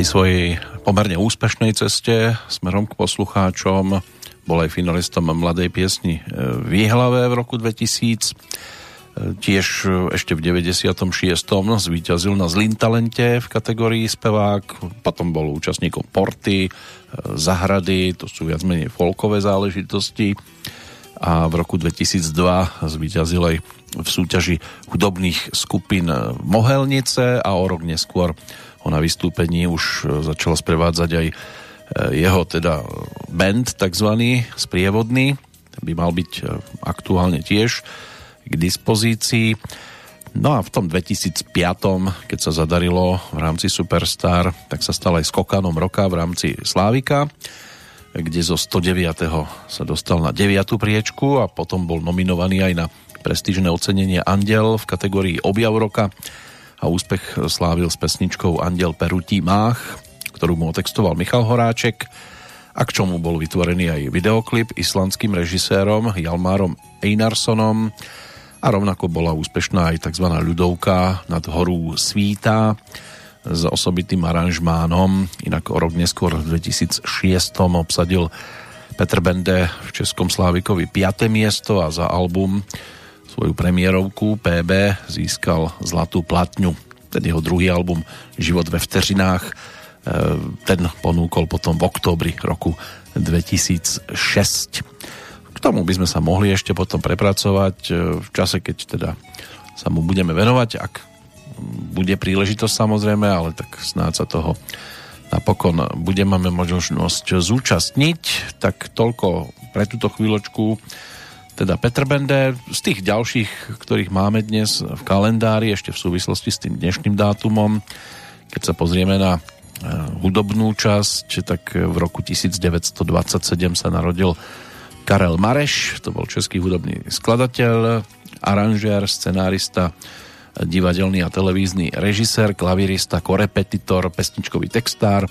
svojej pomerne úspešnej ceste smerom k poslucháčom bol aj finalistom Mladej piesni e, v Jihlave v roku 2000. tiež ešte v 96. zvíťazil na Zlým talente v kategórii spevák, potom bol účastníkom Porty, Zahrady, to sú viac menej folkové záležitosti a v roku 2002 zvíťazil aj v súťaži hudobných skupín Mohelnice a o rok neskôr na vystúpení už začala sprevádzať aj jeho teda band takzvaný, sprievodný, by mal byť aktuálne tiež k dispozícii. No a v tom 2005, keď sa zadarilo v rámci Superstar, tak sa stal aj skokanom roka v rámci Slávika, kde zo 109. sa dostal na 9. priečku a potom bol nominovaný aj na prestížne ocenenie Andel v kategórii Objav roka a úspech slávil s pesničkou Andel Perutí Mách, ktorú mu otextoval Michal Horáček a k čomu bol vytvorený aj videoklip islandským režisérom Jalmárom Einarsonom a rovnako bola úspešná aj tzv. ľudovka nad horú Svíta s osobitým aranžmánom. Inak o rok neskôr v 2006 obsadil Petr Bende v Českom Slávikovi 5. miesto a za album svoju premiérovku PB získal Zlatú platňu. Ten jeho druhý album Život ve vteřinách e, ten ponúkol potom v oktobri roku 2006 k tomu by sme sa mohli ešte potom prepracovať e, v čase, keď teda sa mu budeme venovať, ak bude príležitosť samozrejme, ale tak snáď sa toho napokon budeme mať možnosť zúčastniť. Tak toľko pre túto chvíľočku teda Petr Bende. Z tých ďalších, ktorých máme dnes v kalendári, ešte v súvislosti s tým dnešným dátumom, keď sa pozrieme na e, hudobnú časť, tak v roku 1927 sa narodil Karel Mareš, to bol český hudobný skladateľ, aranžér, scenárista, divadelný a televízny režisér, klavirista, korepetitor, pesničkový textár,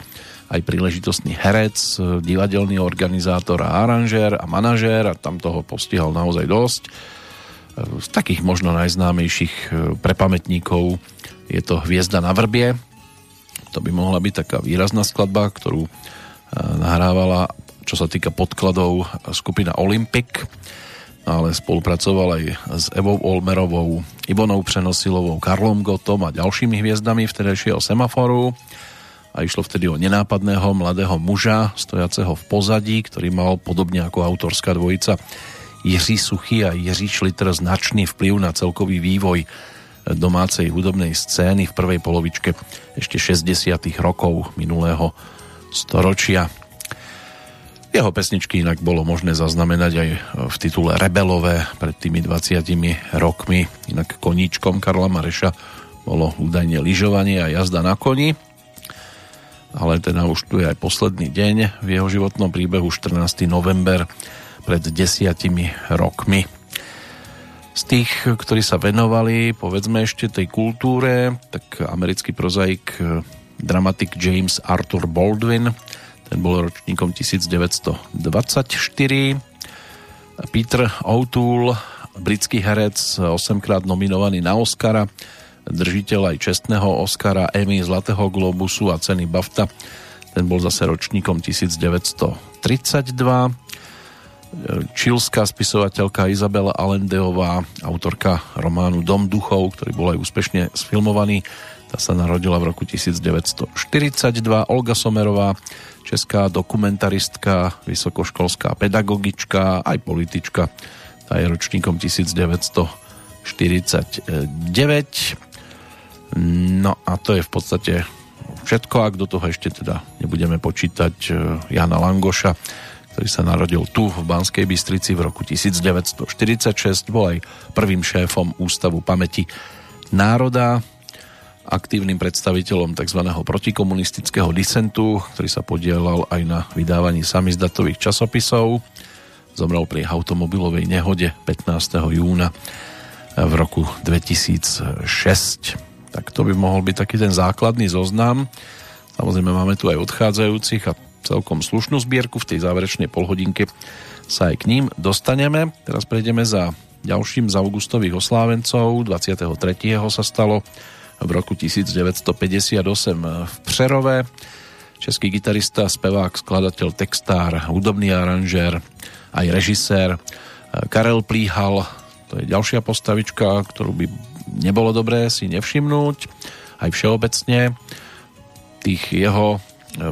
aj príležitostný herec, divadelný organizátor a aranžér a manažér a tam toho postihal naozaj dosť. Z takých možno najznámejších e, prepamätníkov je to Hviezda na vrbie. To by mohla byť taká výrazná skladba, ktorú e, nahrávala čo sa týka podkladov skupina Olympic, ale spolupracoval aj s Evou Olmerovou, Ivonou Přenosilovou, Karlom Gotom a ďalšími hviezdami vtedajšieho semaforu a išlo vtedy o nenápadného mladého muža stojaceho v pozadí, ktorý mal podobne ako autorská dvojica Jiří Suchy a Jiří Šlitr značný vplyv na celkový vývoj domácej hudobnej scény v prvej polovičke ešte 60. rokov minulého storočia. Jeho pesničky inak bolo možné zaznamenať aj v titule Rebelové pred tými 20 rokmi. Inak koníčkom Karla Mareša bolo údajne lyžovanie a jazda na koni. Ale teda už tu je aj posledný deň v jeho životnom príbehu 14. november pred desiatimi rokmi. Z tých, ktorí sa venovali, povedzme ešte tej kultúre, tak americký prozaik dramatik James Arthur Baldwin ten bol ročníkom 1924. Peter O'Toole, britský herec, 8 krát nominovaný na Oscara, držiteľ aj čestného Oscara, Emmy, Zlatého Globusu a ceny BAFTA. Ten bol zase ročníkom 1932. Čilská spisovateľka Izabela Alendeová, autorka románu Dom duchov, ktorý bol aj úspešne sfilmovaný. Tá sa narodila v roku 1942. Olga Somerová, česká dokumentaristka, vysokoškolská pedagogička, aj politička. Tá je ročníkom 1949. No a to je v podstate všetko, ak do toho ešte teda nebudeme počítať e, Jana Langoša, ktorý sa narodil tu v Banskej Bystrici v roku 1946, bol aj prvým šéfom Ústavu pamäti národa, aktívnym predstaviteľom tzv. protikomunistického disentu, ktorý sa podielal aj na vydávaní samizdatových časopisov. Zomrel pri automobilovej nehode 15. júna v roku 2006. Tak to by mohol byť taký ten základný zoznam. Samozrejme máme tu aj odchádzajúcich a celkom slušnú zbierku. V tej záverečnej polhodinke sa aj k ním dostaneme. Teraz prejdeme za ďalším z augustových oslávencov. 23. sa stalo v roku 1958 v Přerove. Český gitarista, spevák, skladateľ, textár, hudobný aranžér, aj režisér Karel Plíhal, to je ďalšia postavička, ktorú by nebolo dobré si nevšimnúť, aj všeobecne. Tých jeho e,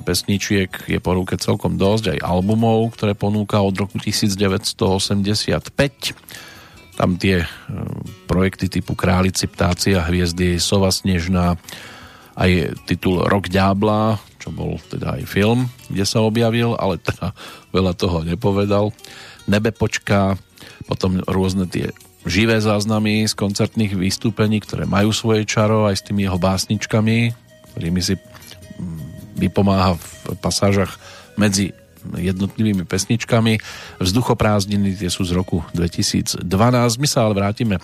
pesničiek je po ruke celkom dosť, aj albumov, ktoré ponúka od roku 1985. Tam tie e, projekty typu Králici, ptáci a hviezdy, Sova snežná, aj titul Rok ďábla, čo bol teda aj film, kde sa objavil, ale teda veľa toho nepovedal. Nebe počká, potom rôzne tie živé záznamy z koncertných vystúpení, ktoré majú svoje čaro aj s tými jeho básničkami, ktorými si mm, vypomáha v pasážach medzi jednotlivými pesničkami. Vzduchoprázdniny tie sú z roku 2012. My sa ale vrátime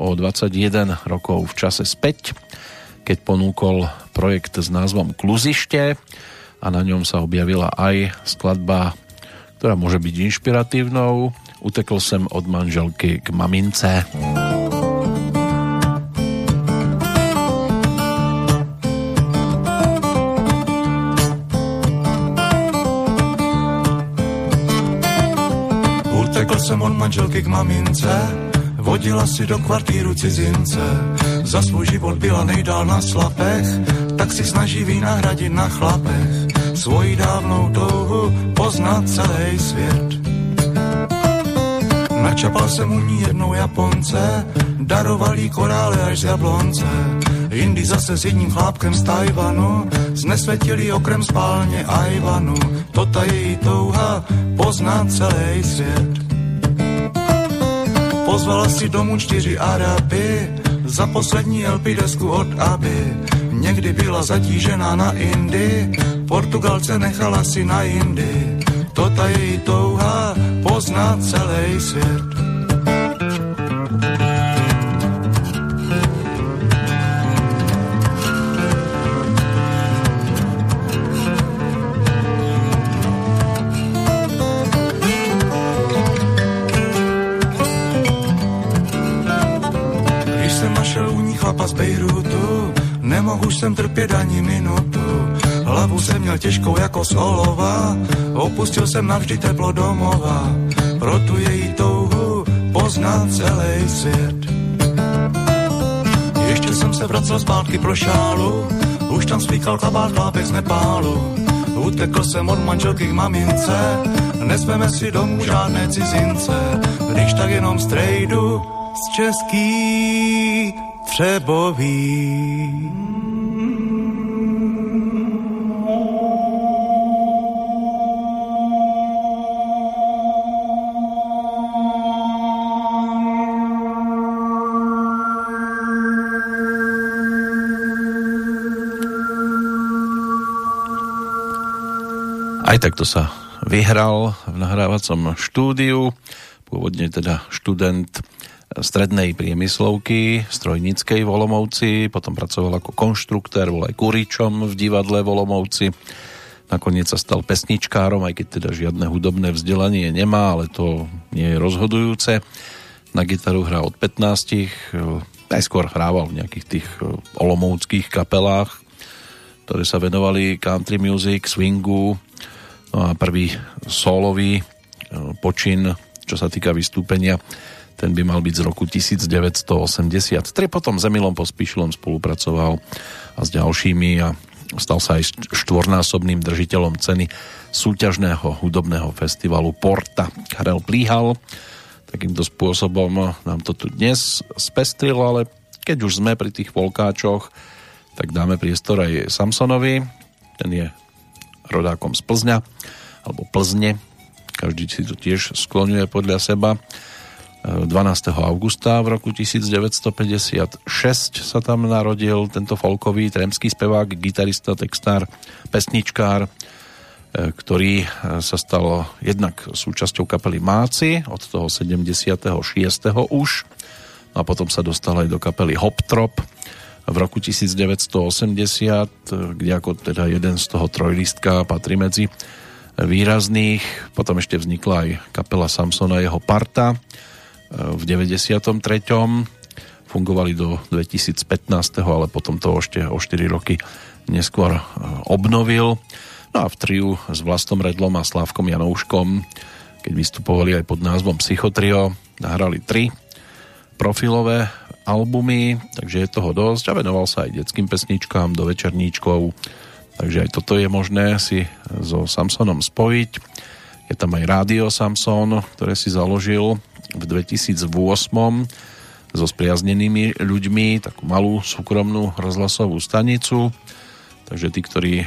o 21 rokov v čase späť keď ponúkol projekt s názvom Kluzište a na ňom sa objavila aj skladba, ktorá môže byť inšpiratívnou. Utekol sem od manželky k mamince. Utekl jsem od manželky k mamince, vodila si do kvartíru cizince za svůj život byla nejdál na slapech, tak si snaží vynahradit na chlapech svoji dávnou touhu poznat celý svět. Načapal jsem u ní jednou Japonce, daroval jí korále až z jablonce. Jindy zase s jedním chlápkem z Tajvanu, znesvětili okrem spálně Ajvanu. To ta její touha poznat celý svět. Pozvala si domů čtyři Araby, za poslední LP desku od Aby. Někdy byla zatížená na Indy, Portugalce nechala si na Indy. To ta její touha poznat celý svět. nemohu jsem trpět ani minutu. Hlavu jsem měl těžkou jako solova, opustil jsem navždy teplo domova. Pro tu její touhu poznat celý svět. Ještě jsem se vracel zpátky pro šálu, už tam svíkal kabát chlápek z Nepálu. Utekl jsem od manželky k mamince, nesmeme si domů žádné cizince, když tak jenom strejdu z český Třebový. Aj takto sa vyhral v nahrávacom štúdiu, pôvodne teda študent strednej priemyslovky strojníckej v potom pracoval ako konštruktér, bol aj kuričom v divadle v Olomovci. Nakoniec sa stal pesničkárom, aj keď teda žiadne hudobné vzdelanie nemá, ale to nie je rozhodujúce. Na gitaru hrá od 15, najskôr hrával v nejakých tých olomovských kapelách, ktoré sa venovali country music, swingu, prvý solový e, počin, čo sa týka vystúpenia, ten by mal byť z roku 1983. Potom s Emilom Pospíšilom spolupracoval a s ďalšími a stal sa aj štvornásobným držiteľom ceny súťažného hudobného festivalu Porta. Karel Plíhal takýmto spôsobom nám to tu dnes spestril, ale keď už sme pri tých volkáčoch, tak dáme priestor aj Samsonovi. Ten je rodákom z Plzňa, alebo Plzne, každý si to tiež skloňuje podľa seba. 12. augusta v roku 1956 sa tam narodil tento folkový trémský spevák, gitarista, textár, pesničkár, e, ktorý e, sa stal jednak súčasťou kapely Máci od toho 76. už a potom sa dostal aj do kapely Hoptrop v roku 1980, kde ako teda jeden z toho trojlistka patrí medzi výrazných. Potom ešte vznikla aj kapela Samsona jeho parta v 93. Fungovali do 2015, ale potom to ešte o 4 roky neskôr obnovil. No a v triu s Vlastom Redlom a Slávkom Janouškom, keď vystupovali aj pod názvom Psychotrio, nahrali tri profilové albumy, takže je toho dosť a venoval sa aj detským pesničkám do večerníčkov, takže aj toto je možné si so Samsonom spojiť. Je tam aj Rádio Samson, ktoré si založil v 2008 so spriaznenými ľuďmi, takú malú súkromnú rozhlasovú stanicu, takže tí, ktorí e,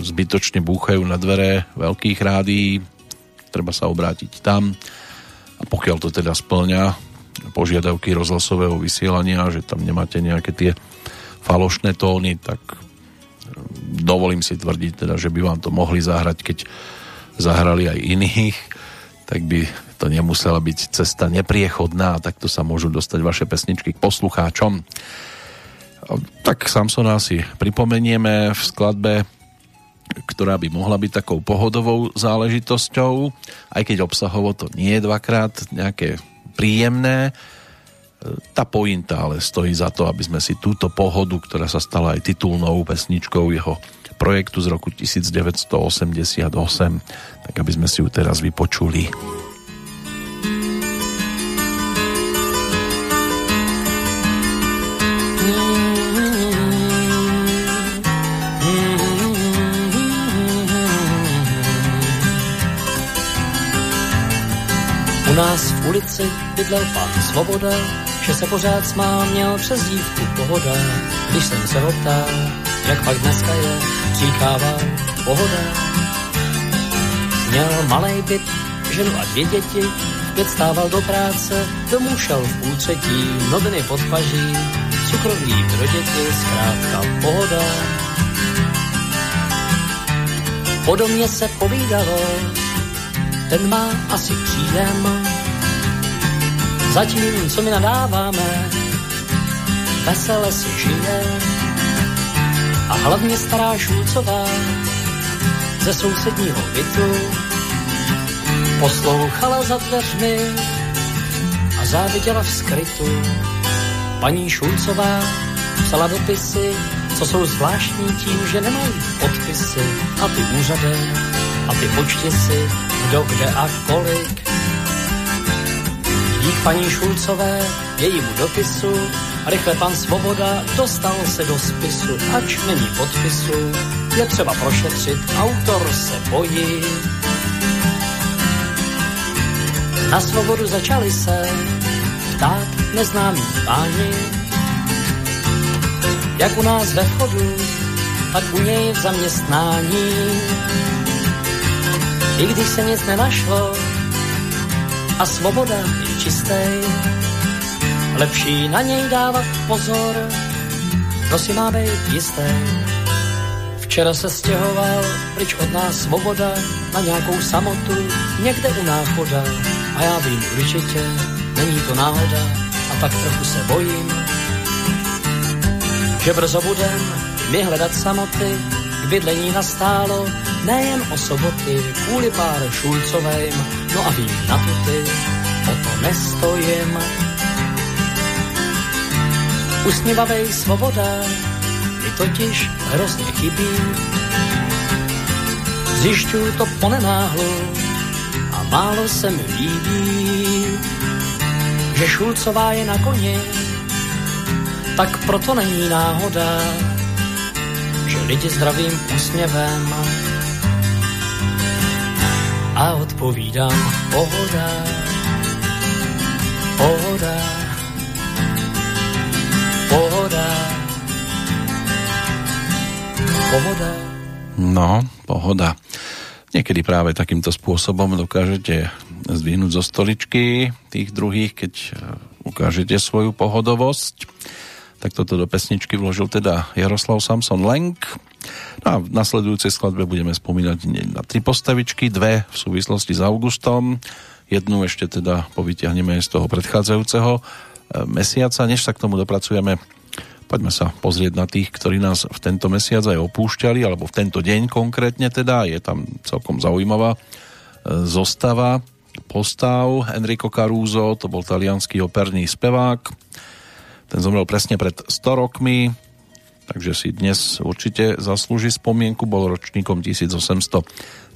zbytočne búchajú na dvere veľkých rádií, treba sa obrátiť tam. A pokiaľ to teda splňa požiadavky rozhlasového vysielania, že tam nemáte nejaké tie falošné tóny, tak e, dovolím si tvrdiť teda, že by vám to mohli zahrať, keď zahrali aj iných, tak by to nemusela byť cesta nepriechodná, tak to sa môžu dostať vaše pesničky k poslucháčom. Tak Samsona si pripomenieme v skladbe, ktorá by mohla byť takou pohodovou záležitosťou, aj keď obsahovo to nie je dvakrát nejaké príjemné. Tá pointa ale stojí za to, aby sme si túto pohodu, ktorá sa stala aj titulnou pesničkou jeho projektu z roku 1988, tak aby sme si ju teraz vypočuli. Ulici bydlel pán Svoboda, že se pořád smál, měl přes dívku pohoda. Když jsem se ho ptal, jak pak dneska je, říkával pohoda. Měl malej byt, ženu a dvě děti, pět stával do práce, domů šel v půl třetí, noviny pod paží, cukroví pro děti, zkrátka pohoda. Po domě se povídalo, ten má asi příjem. Zatím, co mi nadáváme, vesele si žije. A hlavně stará Šulcová ze sousedního bytu poslouchala za dveřmi a záviděla v skrytu. Paní Šulcová psala dopisy, co jsou zvláštní tím, že nemají podpisy a ty úřady a ty počtisy, kdo kde a kolik. Dík paní Šulcové, jejímu dopisu, rychle pan Svoboda dostal se do spisu, ač není podpisu, je třeba prošetřit, autor se bojí. Na svobodu začali se ptát neznámí páni, jak u nás ve vchodu, tak u něj v zaměstnání. I když se nic nenašlo a svoboda je čistý, lepší na něj dávat pozor, to si má být jistý. Včera se stěhoval pryč od nás svoboda na nějakou samotu někde u náchoda. A já vím určitě, není to náhoda a tak trochu se bojím, že brzo budem mi hledat samoty, k bydlení nastálo nejen o soboty, kvůli pár Šulcovým, no a vím na to ty, o to nestojím. Usměvavej svoboda, mi totiž hrozně chybí. Zjišťuju to ponenáhlu a málo se mi líbí, že Šulcová je na koni, tak proto není náhoda, že lidi zdravým úsměvem a odpovídám pohoda, pohoda, pohoda, pohoda. No, pohoda. Niekedy práve takýmto spôsobom dokážete zdvihnúť zo stoličky tých druhých, keď ukážete svoju pohodovosť. Tak toto do pesničky vložil teda Jaroslav Samson Lenk No a v nasledujúcej skladbe budeme spomínať na tri postavičky, dve v súvislosti s Augustom, jednu ešte teda povytiahneme z toho predchádzajúceho e, mesiaca. Než sa k tomu dopracujeme, poďme sa pozrieť na tých, ktorí nás v tento mesiac aj opúšťali, alebo v tento deň konkrétne teda, je tam celkom zaujímavá e, zostava postav. Enrico Caruso, to bol talianský operný spevák, ten zomrel presne pred 100 rokmi, takže si dnes určite zaslúži spomienku, bol ročníkom 1873,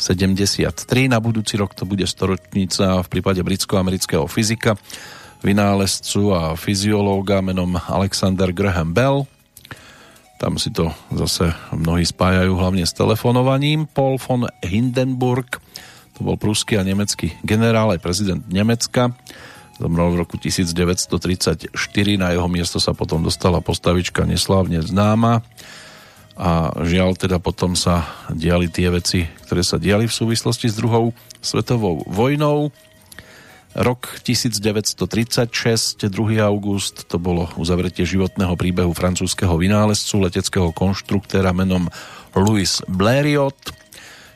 na budúci rok to bude storočnica v prípade britsko-amerického fyzika vynálezcu a fyziológa menom Alexander Graham Bell. Tam si to zase mnohí spájajú hlavne s telefonovaním. Paul von Hindenburg, to bol pruský a nemecký generál, aj prezident Nemecka. Zomrel v roku 1934, na jeho miesto sa potom dostala postavička neslávne známa a žiaľ teda potom sa diali tie veci, ktoré sa diali v súvislosti s druhou svetovou vojnou. Rok 1936, 2. august, to bolo uzavretie životného príbehu francúzského vynálezcu, leteckého konštruktéra menom Louis Blériot.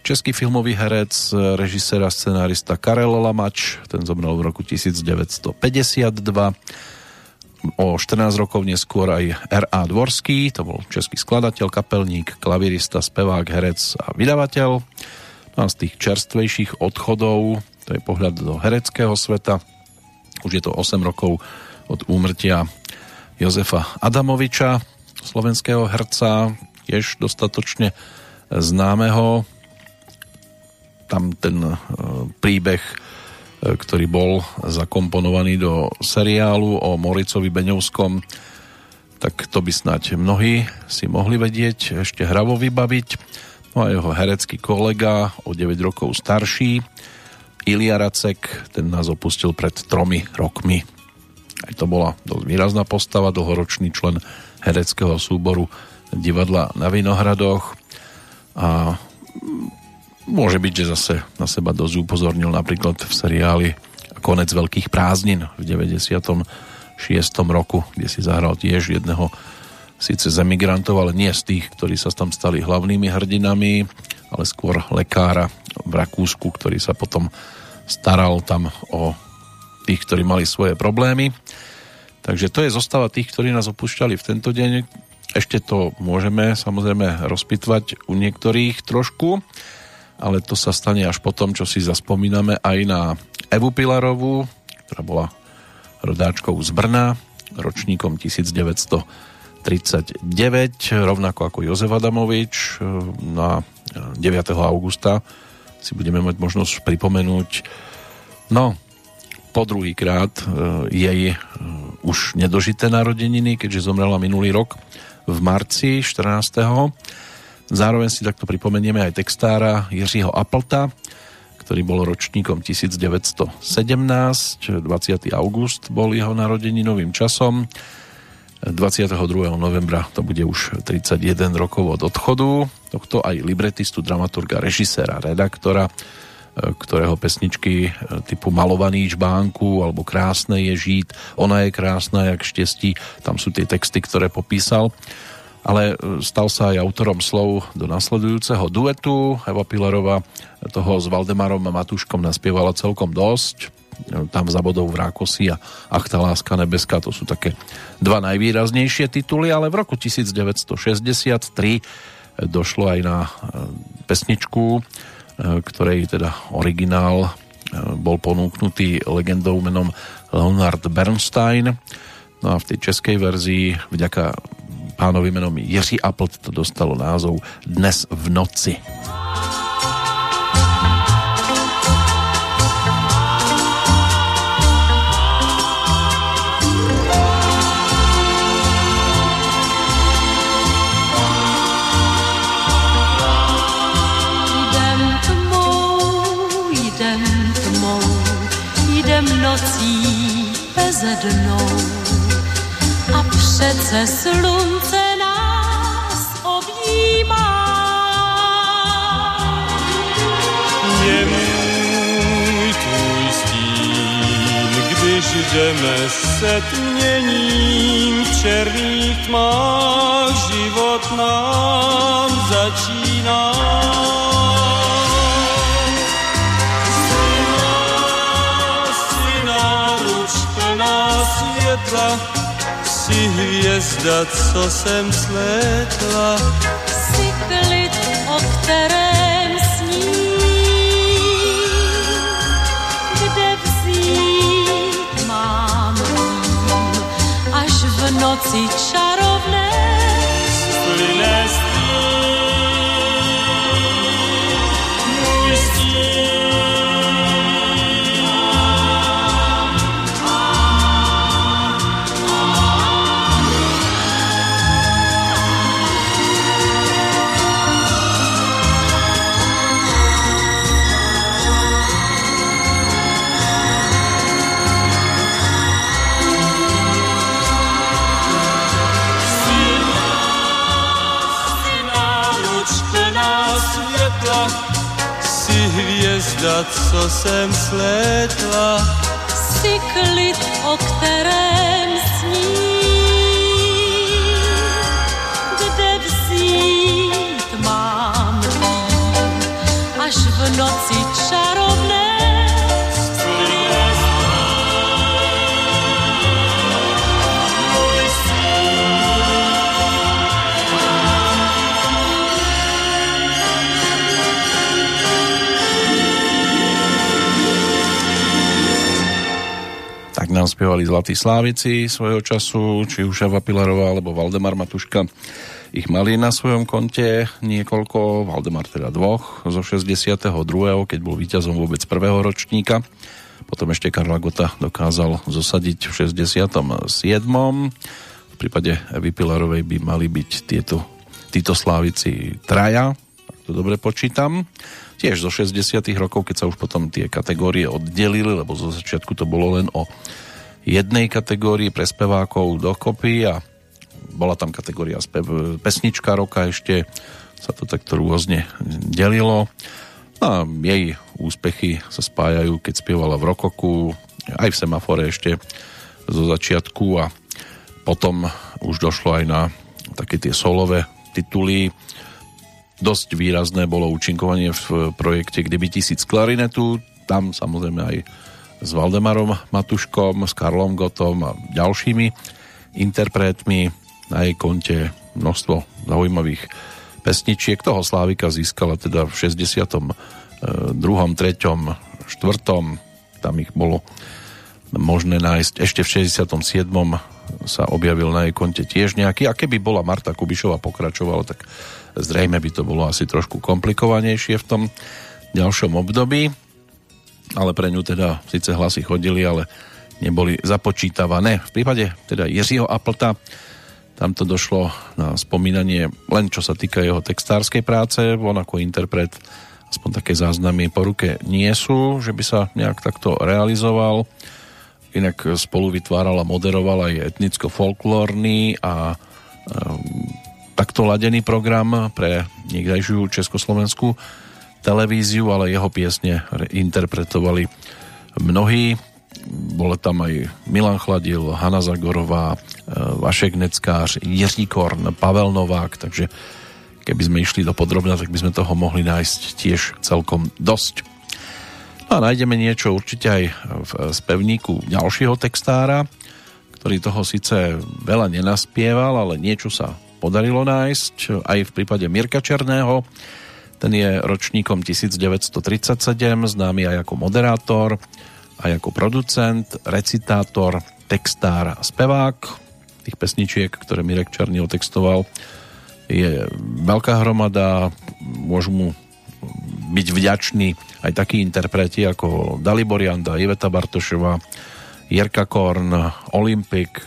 Český filmový herec, režisér a scenárista Karel Lamač, ten zomrel v roku 1952 o 14 rokov neskôr aj R.A. Dvorský, to bol český skladateľ, kapelník, klavirista, spevák, herec a vydavateľ. No a z tých čerstvejších odchodov, to je pohľad do hereckého sveta, už je to 8 rokov od úmrtia Jozefa Adamoviča, slovenského herca, tiež dostatočne známeho. Tam ten e, príbeh E, ktorý bol zakomponovaný do seriálu o Moricovi Beňovskom, tak to by snáď mnohí si mohli vedieť, ešte hravo vybaviť. No a jeho herecký kolega, o 9 rokov starší, Ilia Racek, ten nás opustil pred tromi rokmi. Aj to bola dosť výrazná postava, dlhoročný člen hereckého súboru divadla na Vinohradoch a Môže byť, že zase na seba dosť upozornil napríklad v seriáli Konec veľkých prázdnin v 96. roku, kde si zahral tiež jedného síce z emigrantov, ale nie z tých, ktorí sa tam stali hlavnými hrdinami, ale skôr lekára v Rakúsku, ktorý sa potom staral tam o tých, ktorí mali svoje problémy. Takže to je zostava tých, ktorí nás opúšťali v tento deň. Ešte to môžeme samozrejme rozpitvať u niektorých trošku ale to sa stane až potom, čo si zaspomíname aj na Evu Pilarovú, ktorá bola rodáčkou z Brna, ročníkom 1939, rovnako ako Jozef Adamovič. Na 9. augusta si budeme mať možnosť pripomenúť no, po druhý krát e, jej e, už nedožité narodeniny, keďže zomrela minulý rok v marci 14. Zároveň si takto pripomenieme aj textára Jiřího Applta, ktorý bol ročníkom 1917, 20. august bol jeho novým časom. 22. novembra to bude už 31 rokov od odchodu tohto aj libretistu, dramaturga, režiséra, redaktora, e, ktorého pesničky e, typu Malovaný žbánku alebo Krásne je žít, ona je krásna jak štestí, tam sú tie texty, ktoré popísal ale e, stal sa aj autorom slov do nasledujúceho duetu. Eva Pilarová toho s Valdemarom a Matúškom naspievala celkom dosť. E, tam zabodov v Rákosi a Ach tá láska nebeská, to sú také dva najvýraznejšie tituly, ale v roku 1963 došlo aj na e, pesničku, ktorej teda originál bol ponúknutý legendou menom Leonard Bernstein. No a v tej českej verzii vďaka pánovi menom Jiří Appelt to dostalo názov Dnes v noci. nocí beze dnou přece slunce nás objímá. Je můj tvůj stín, když jdeme se tměním v černých tmách, život nám začíná. Hvězda, co jsem slétla. Si klid, o kterém sní, kde vzít mám až v noci čarovné. Jsem slétla. Si klid, o kterém sní, kde vzít mám až v noci čarovné spievali Zlatí Slávici svojho času, či už Eva Pilarová alebo Valdemar Matuška. Ich mali na svojom konte niekoľko, Valdemar teda dvoch, zo 62. keď bol víťazom vôbec prvého ročníka. Potom ešte Karla Gota dokázal zosadiť v 67. V prípade Evy Pilarovej by mali byť tieto, títo slávici traja, ak to dobre počítam tiež zo 60 rokov, keď sa už potom tie kategórie oddelili, lebo zo začiatku to bolo len o jednej kategórii pre spevákov dokopy a bola tam kategória spev, pesnička roka ešte, sa to takto rôzne delilo. A jej úspechy sa spájajú, keď spievala v Rokoku, aj v Semafore ešte zo začiatku a potom už došlo aj na také tie solové tituly, Dosť výrazné bolo účinkovanie v projekte Kdyby tisíc klarinetu, tam samozrejme aj s Valdemarom Matuškom, s Karlom Gotom a ďalšími interpretmi na jej konte množstvo zaujímavých pesničiek. Toho Slávika získala teda v 62., 3., 4. Tam ich bolo možné nájsť. Ešte v 67. sa objavil na jej konte tiež nejaký. A keby bola Marta Kubišová pokračovala, tak Zrejme by to bolo asi trošku komplikovanejšie v tom ďalšom období, ale pre ňu teda síce hlasy chodili, ale neboli započítavané. V prípade teda Jiřího Applta tam to došlo na spomínanie len čo sa týka jeho textárskej práce, on ako interpret aspoň také záznamy po ruke nie sú, že by sa nejak takto realizoval. Inak spolu vytváral a moderoval aj etnicko-folklórny a takto ladený program pre niekdajšiu československú televíziu, ale jeho piesne interpretovali mnohí. Bolo tam aj Milan Chladil, Hanna Zagorová, e, Vašek Neckář, Jiří Korn, Pavel Novák, takže keby sme išli do podrobna, tak by sme toho mohli nájsť tiež celkom dosť. No a nájdeme niečo určite aj v spevníku ďalšieho textára, ktorý toho síce veľa nenaspieval, ale niečo sa podarilo nájsť aj v prípade Mirka Černého. Ten je ročníkom 1937, známy aj ako moderátor, aj ako producent, recitátor, textár a spevák. Tých pesničiek, ktoré Mirek Černý otextoval, je veľká hromada. Môžu mu byť vďační aj takí interpreti ako Dalibor Janda, Iveta Bartošová, Jirka Korn, Olympik,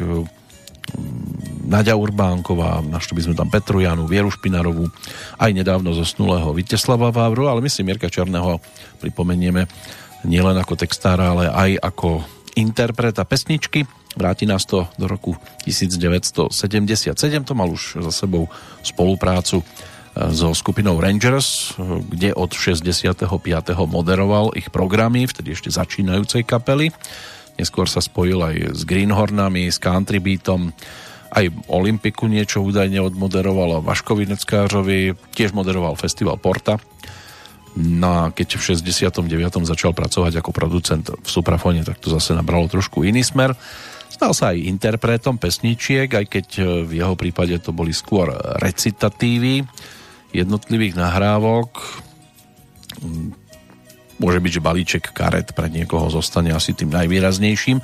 Nadia Urbánková, našli by sme tam Petru Janu, Vieru Špinarovú, aj nedávno zosnulého Viteslava Vávru, ale my si Mirka Černého pripomenieme nielen ako textára, ale aj ako interpreta pesničky. Vráti nás to do roku 1977, to mal už za sebou spoluprácu e, so skupinou Rangers, kde od 65. moderoval ich programy, vtedy ešte začínajúcej kapely. Neskôr sa spojil aj s Greenhornami, s Country Beatom, aj Olympiku niečo údajne odmoderoval Vaškovi Neckářovi tiež moderoval festival Porta. No a keď v 69. začal pracovať ako producent v Suprafone, tak to zase nabralo trošku iný smer. Stal sa aj interpretom pesničiek, aj keď e, v jeho prípade to boli skôr recitatívy jednotlivých nahrávok. Môže byť, že balíček karet pre niekoho zostane asi tým najvýraznejším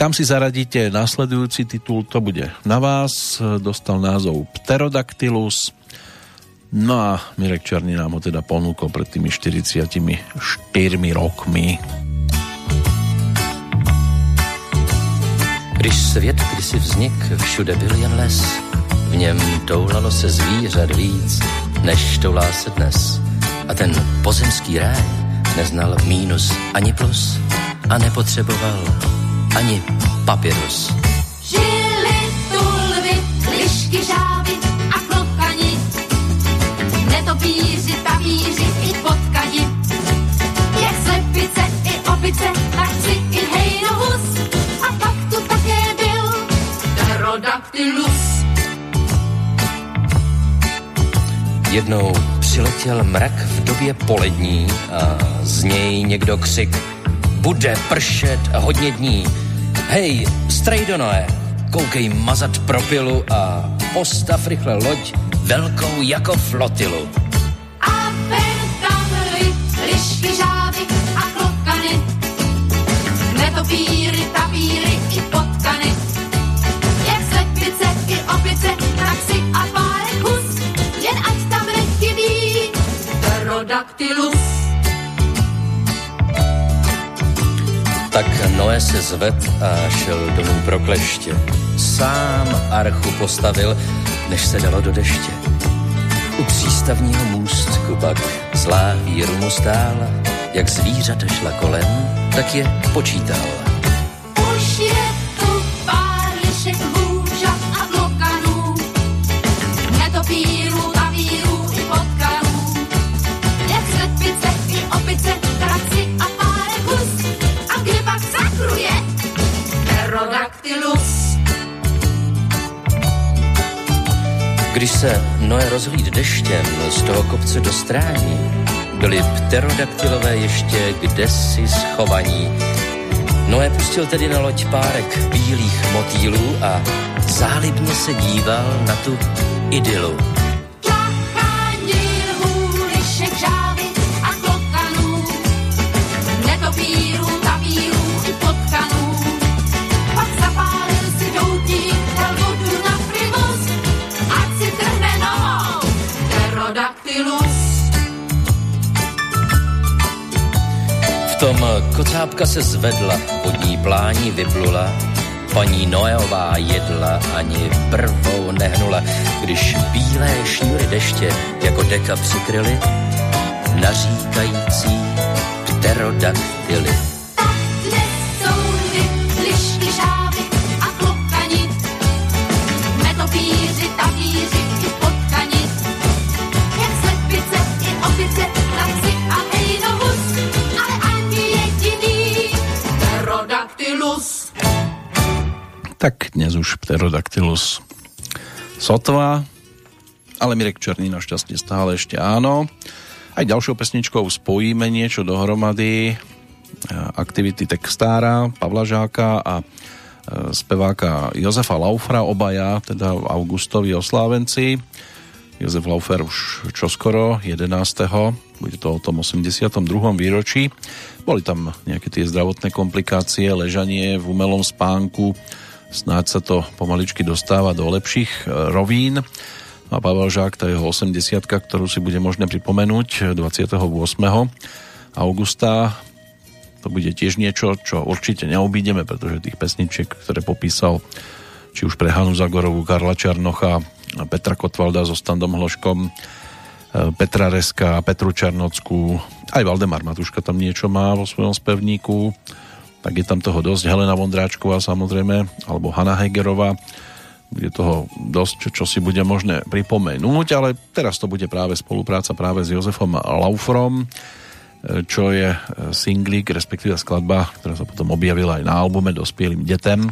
kam si zaradíte nasledujúci titul, to bude na vás. Dostal názov Pterodactylus. No a Mirek Černý nám ho teda ponúkol pred tými 44 rokmi. Když svět kdysi vznik, všude byl jen les. V něm toulalo se zvířat víc, než toulá se dnes. A ten pozemský ráj Neznal mínus ani plus a nepotřeboval ani papirus. Žili tulvy, lišky, žáby a klokani, netopíři, tavíři i potkani, jak slepice i opice, lachci i hejnohus a pak tu také byl pterodactylus. Jednou přiletěl mrak v době polední a z něj někdo křik Bude pršet hodně dní. Hej, strejdonoe, koukej mazat propilu a postav rychle loď velkou jako flotilu. A ven tam lišky, žávy a klokany, netopíry, tapíry i potkany. Tak si a párek hus, jen ať tam nechybí pterodactylus. Tak Noé se zved a šel domů pro kleště. Sám archu postavil, než se dalo do deště. U přístavního můstku pak zlá víru mu stála, jak zvířata šla kolem, tak je počítal. Když se Noé rozhlíd deštěm z toho kopce do strání, byli pterodaktylové ještě kdesi schovaní. Noé pustil tedy na loď párek bílých motýlů a zálibně se díval na tu idylu. Kocápka se zvedla, vodní plání vyplula, paní Noéová jedla ani brvou nehnula, když bílé šňůry deště jako deka přikryly naříkající pterodaktyly. Tak dnes už Pterodactylus sotva, ale Mirek Černý našťastie stále ešte áno. Aj ďalšou pesničkou spojíme niečo dohromady. E, Aktivity textára Pavla Žáka a e, speváka Jozefa Laufra, obaja, teda augustovi oslávenci. Jozef Laufer už čoskoro, 11. Bude to o tom 82. výročí. Boli tam nejaké tie zdravotné komplikácie, ležanie v umelom spánku, snáď sa to pomaličky dostáva do lepších e, rovín. A Pavel Žák, tá jeho 80 ktorú si bude možné pripomenúť 28. augusta. To bude tiež niečo, čo určite neobídeme, pretože tých pesničiek, ktoré popísal či už pre Hanu Zagorovú, Karla Čarnocha, Petra Kotvalda so Standom Hloškom, e, Petra Reska, Petru Čarnockú, aj Valdemar Matuška tam niečo má vo svojom spevníku, tak je tam toho dosť. Helena Vondráčková samozrejme, alebo Hanna Hegerová, bude toho dosť, čo si bude možné pripomenúť, ale teraz to bude práve spolupráca práve s Jozefom Laufrom, čo je singlík, respektíve skladba, ktorá sa potom objavila aj na albume Dospielým detem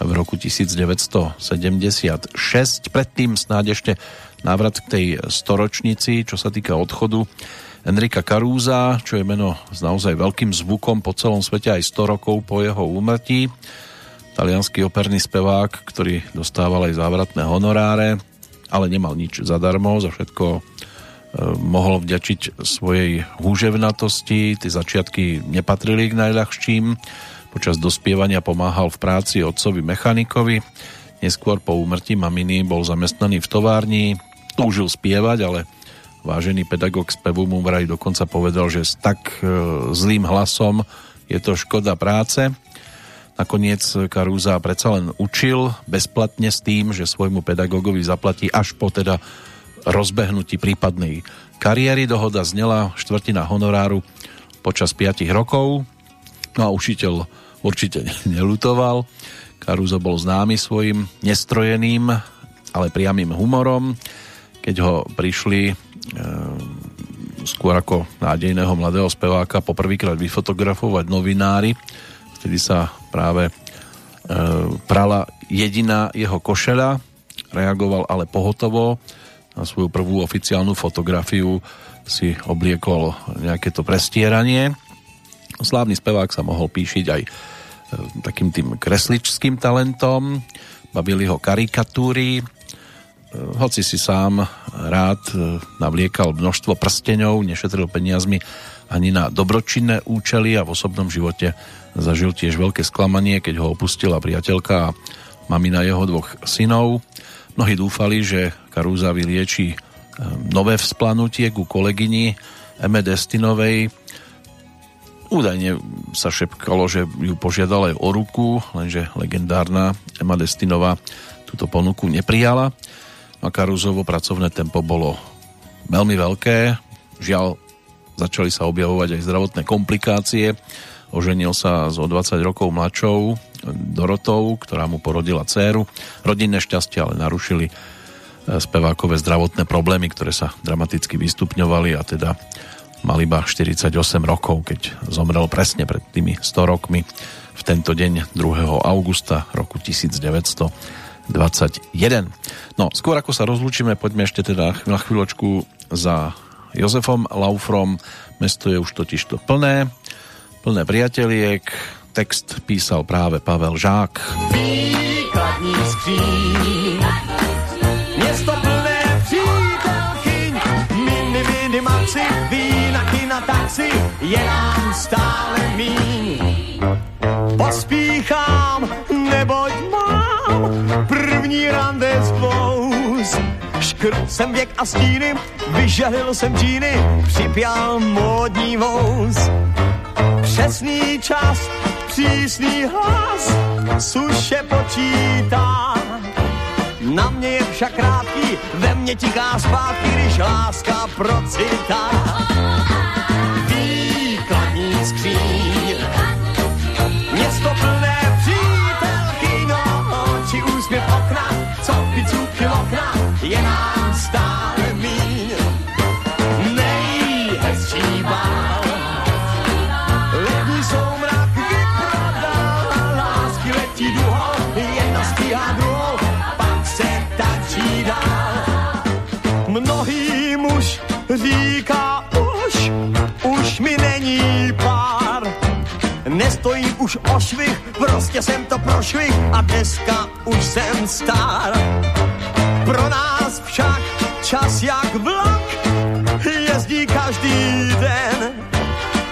v roku 1976. Predtým snáď ešte návrat k tej storočnici, čo sa týka odchodu Enrika Karúza, čo je meno s naozaj veľkým zvukom po celom svete aj 100 rokov po jeho úmrtí. Talianský operný spevák, ktorý dostával aj závratné honoráre, ale nemal nič zadarmo, za všetko e, mohol vďačiť svojej húževnatosti. Tie začiatky nepatrili k najľahším. Počas dospievania pomáhal v práci otcovi mechanikovi. Neskôr po úmrtí maminy bol zamestnaný v továrni. Túžil spievať, ale vážený pedagóg spevu mu vraj dokonca povedal, že s tak e, zlým hlasom je to škoda práce. Nakoniec Karúza predsa len učil bezplatne s tým, že svojmu pedagógovi zaplatí až po teda rozbehnutí prípadnej kariéry. Dohoda znela štvrtina honoráru počas 5 rokov. No a učiteľ určite nelutoval. Karúzo bol známy svojim nestrojeným, ale priamým humorom. Keď ho prišli skôr ako nádejného mladého speváka poprvýkrát vyfotografovať novinári, vtedy sa práve e, prala jediná jeho košela, reagoval ale pohotovo, na svoju prvú oficiálnu fotografiu si obliekol nejaké to prestieranie. Slávny spevák sa mohol píšiť aj e, takým tým kresličským talentom, bavili ho karikatúry, hoci si sám rád e, navliekal množstvo prsteňov, nešetril peniazmi ani na dobročinné účely a v osobnom živote zažil tiež veľké sklamanie, keď ho opustila priateľka a mamina jeho dvoch synov. Mnohí dúfali, že Karúza vylieči e, nové vzplanutie ku kolegyni Eme Destinovej. Údajne sa šepkalo, že ju požiadal aj o ruku, lenže legendárna Emma Destinová túto ponuku neprijala. A Karúzovo pracovné tempo bolo veľmi veľké. Žiaľ, začali sa objavovať aj zdravotné komplikácie. Oženil sa s o 20 rokov mladšou Dorotou, ktorá mu porodila dceru. Rodinné šťastie ale narušili e, spevákové zdravotné problémy, ktoré sa dramaticky vystupňovali a teda mal iba 48 rokov, keď zomrel presne pred tými 100 rokmi v tento deň 2. augusta roku 1921. No, skôr ako sa rozlúčime, poďme ešte teda na chvíľočku za Jozefom Laufrom. Mesto je už totiž to plné, plné priateliek, Text písal práve Pavel Žák. Výkladní skříň, plné přítelkyň, mini, mini, maxi, vína, kina, taxi, je nám stále míň. Pospíchám, neboť první rande spous. Škrt jsem věk a stíny, vyžehlil jsem džíny, připěl módní vouz. Přesný čas přísný hlas suše počítá. Na mě je však krátký, ve mně tiká zpátky, když láska procitá. Výkladní skříň, město plné oči úsměv okna, co pizzu okna, je nám stále míň. Nejhezčí bál, letní soumrak vyprodal, lásky letí duhou, jedna stíhá druhou, pak se tačí dál. Mnohý muž říká Nestojím už o švih, prostě jsem to prošvih a dneska už jsem star. Pro nás však čas jak vlak jezdí každý den.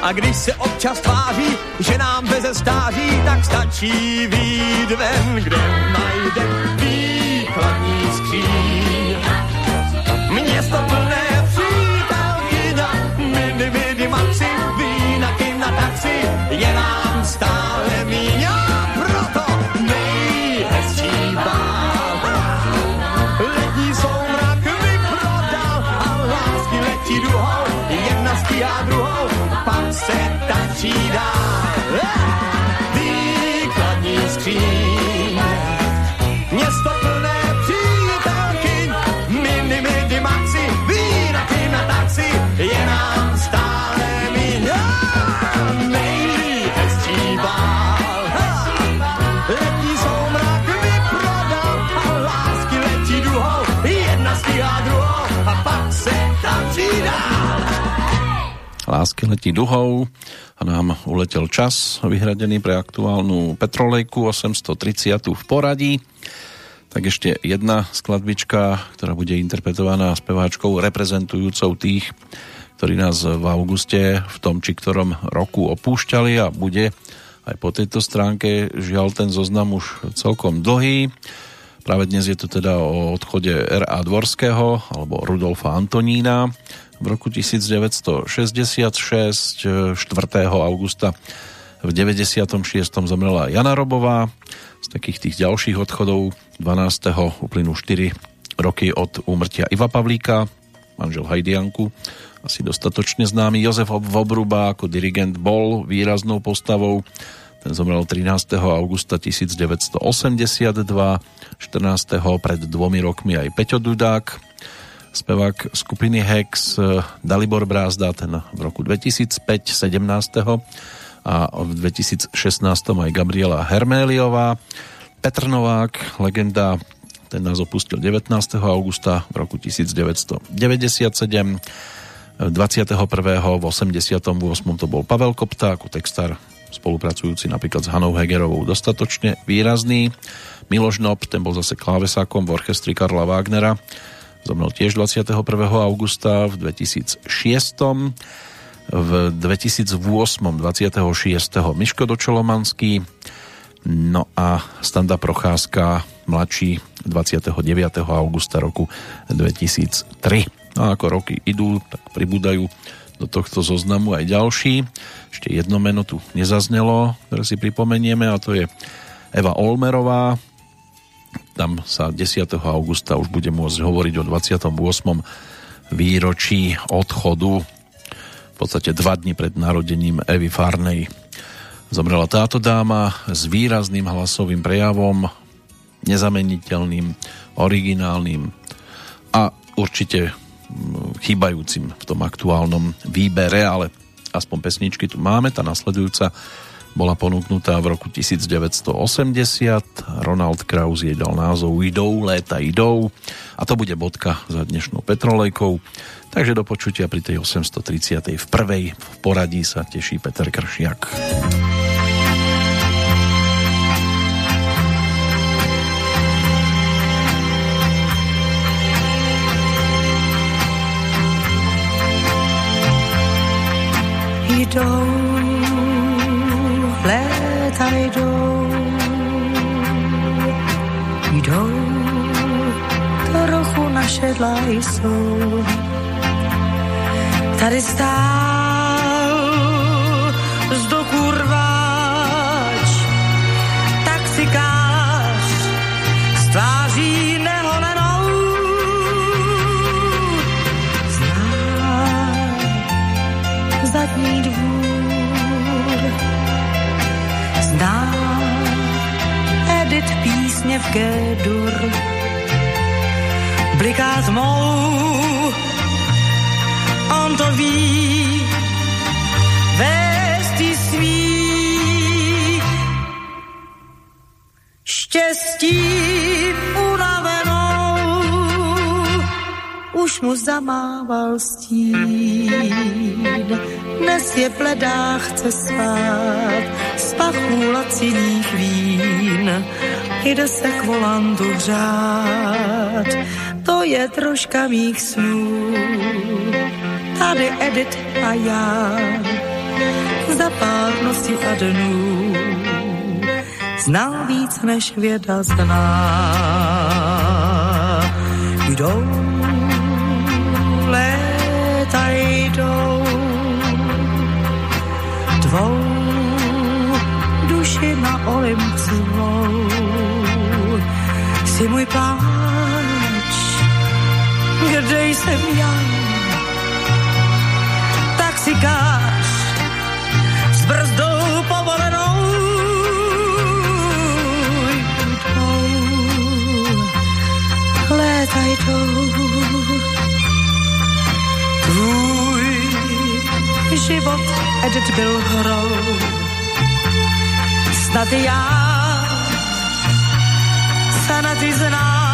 A když se občas tváří, že nám beze stáří, tak stačí výjít ven, kde najde výkladní skříň. Město plné přítelkyň, mini, mini, maxi, vína, kina, taxi, je nám stále míň. A proto nejhezčí bál. Letní soumrak vyprodal a lásky letí duhou, jedna stíhá druhou, pak se tačí dál. Lásky letí duhou a nám uletel čas vyhradený pre aktuálnu Petrolejku 830 v poradí. Tak ešte jedna skladbička, ktorá bude interpretovaná speváčkou reprezentujúcou tých, ktorí nás v auguste v tom či ktorom roku opúšťali a bude aj po tejto stránke žiaľ ten zoznam už celkom dlhý. Práve dnes je to teda o odchode R.A. Dvorského alebo Rudolfa Antonína v roku 1966 4. augusta v 96. zomrela Jana Robová. Z takých tých ďalších odchodov 12. uplynú 4 roky od úmrtia Iva Pavlíka, manžel Hajdianku, asi dostatočne známy. Jozef Vobruba ako dirigent bol výraznou postavou. Ten zomrel 13. augusta 1982, 14. pred dvomi rokmi aj Peťo Dudák, spevák skupiny Hex, Dalibor Brázda, ten v roku 2005, 17. a v 2016 aj Gabriela Herméliová, Petr Novák, legenda ten nás opustil 19. augusta v roku 1997. 21. v 88. to bol Pavel Kopta ako textár spolupracujúci napríklad s Hanou Hegerovou dostatočne výrazný. Miloš Nob, ten bol zase klávesákom v orchestri Karla Wagnera. Zomrel tiež 21. augusta v 2006 v 2008. 26. Miško Dočolomanský no a Standa Procházka mladší 29. augusta roku 2003. No a ako roky idú, tak pribúdajú do tohto zoznamu aj ďalší. Ešte jedno meno tu nezaznelo, ktoré si pripomenieme a to je Eva Olmerová. Tam sa 10. augusta už bude môcť hovoriť o 28. výročí odchodu v podstate dva dni pred narodením Evy Farnej. Zomrela táto dáma s výrazným hlasovým prejavom, nezameniteľným, originálnym a určite chýbajúcim v tom aktuálnom výbere, ale aspoň pesničky tu máme. Tá nasledujúca bola ponúknutá v roku 1980. Ronald Kraus jej dal názov Idou, léta idou a to bude bodka za dnešnou petrolejkou. Takže do počutia pri tej 830. v prvej v poradí sa teší Peter Kršiak. Jdou, našedla jsou tady stál z do kurváč, taxikář s tváří neholenou. Zná zadní dvůr, zná Edit písně v G-dur, bliká tmou on to ví, vést svý. Štěstí unavenou, už mu zamával stín. Dnes je bledá, chce spát, z pachů laciných vín, jde se k volantu hřát, to je troška mých snů tady Edit a já za pár nocí a dnů znal víc než věda zná. Jdou, léta jdou, tvou duši na Olympsovou. Si můj pláč, kde jsem já, taxikář s brzdou povolenou. Léta jdou, tvůj život Edit byl hrou. Snad já se na ty znám,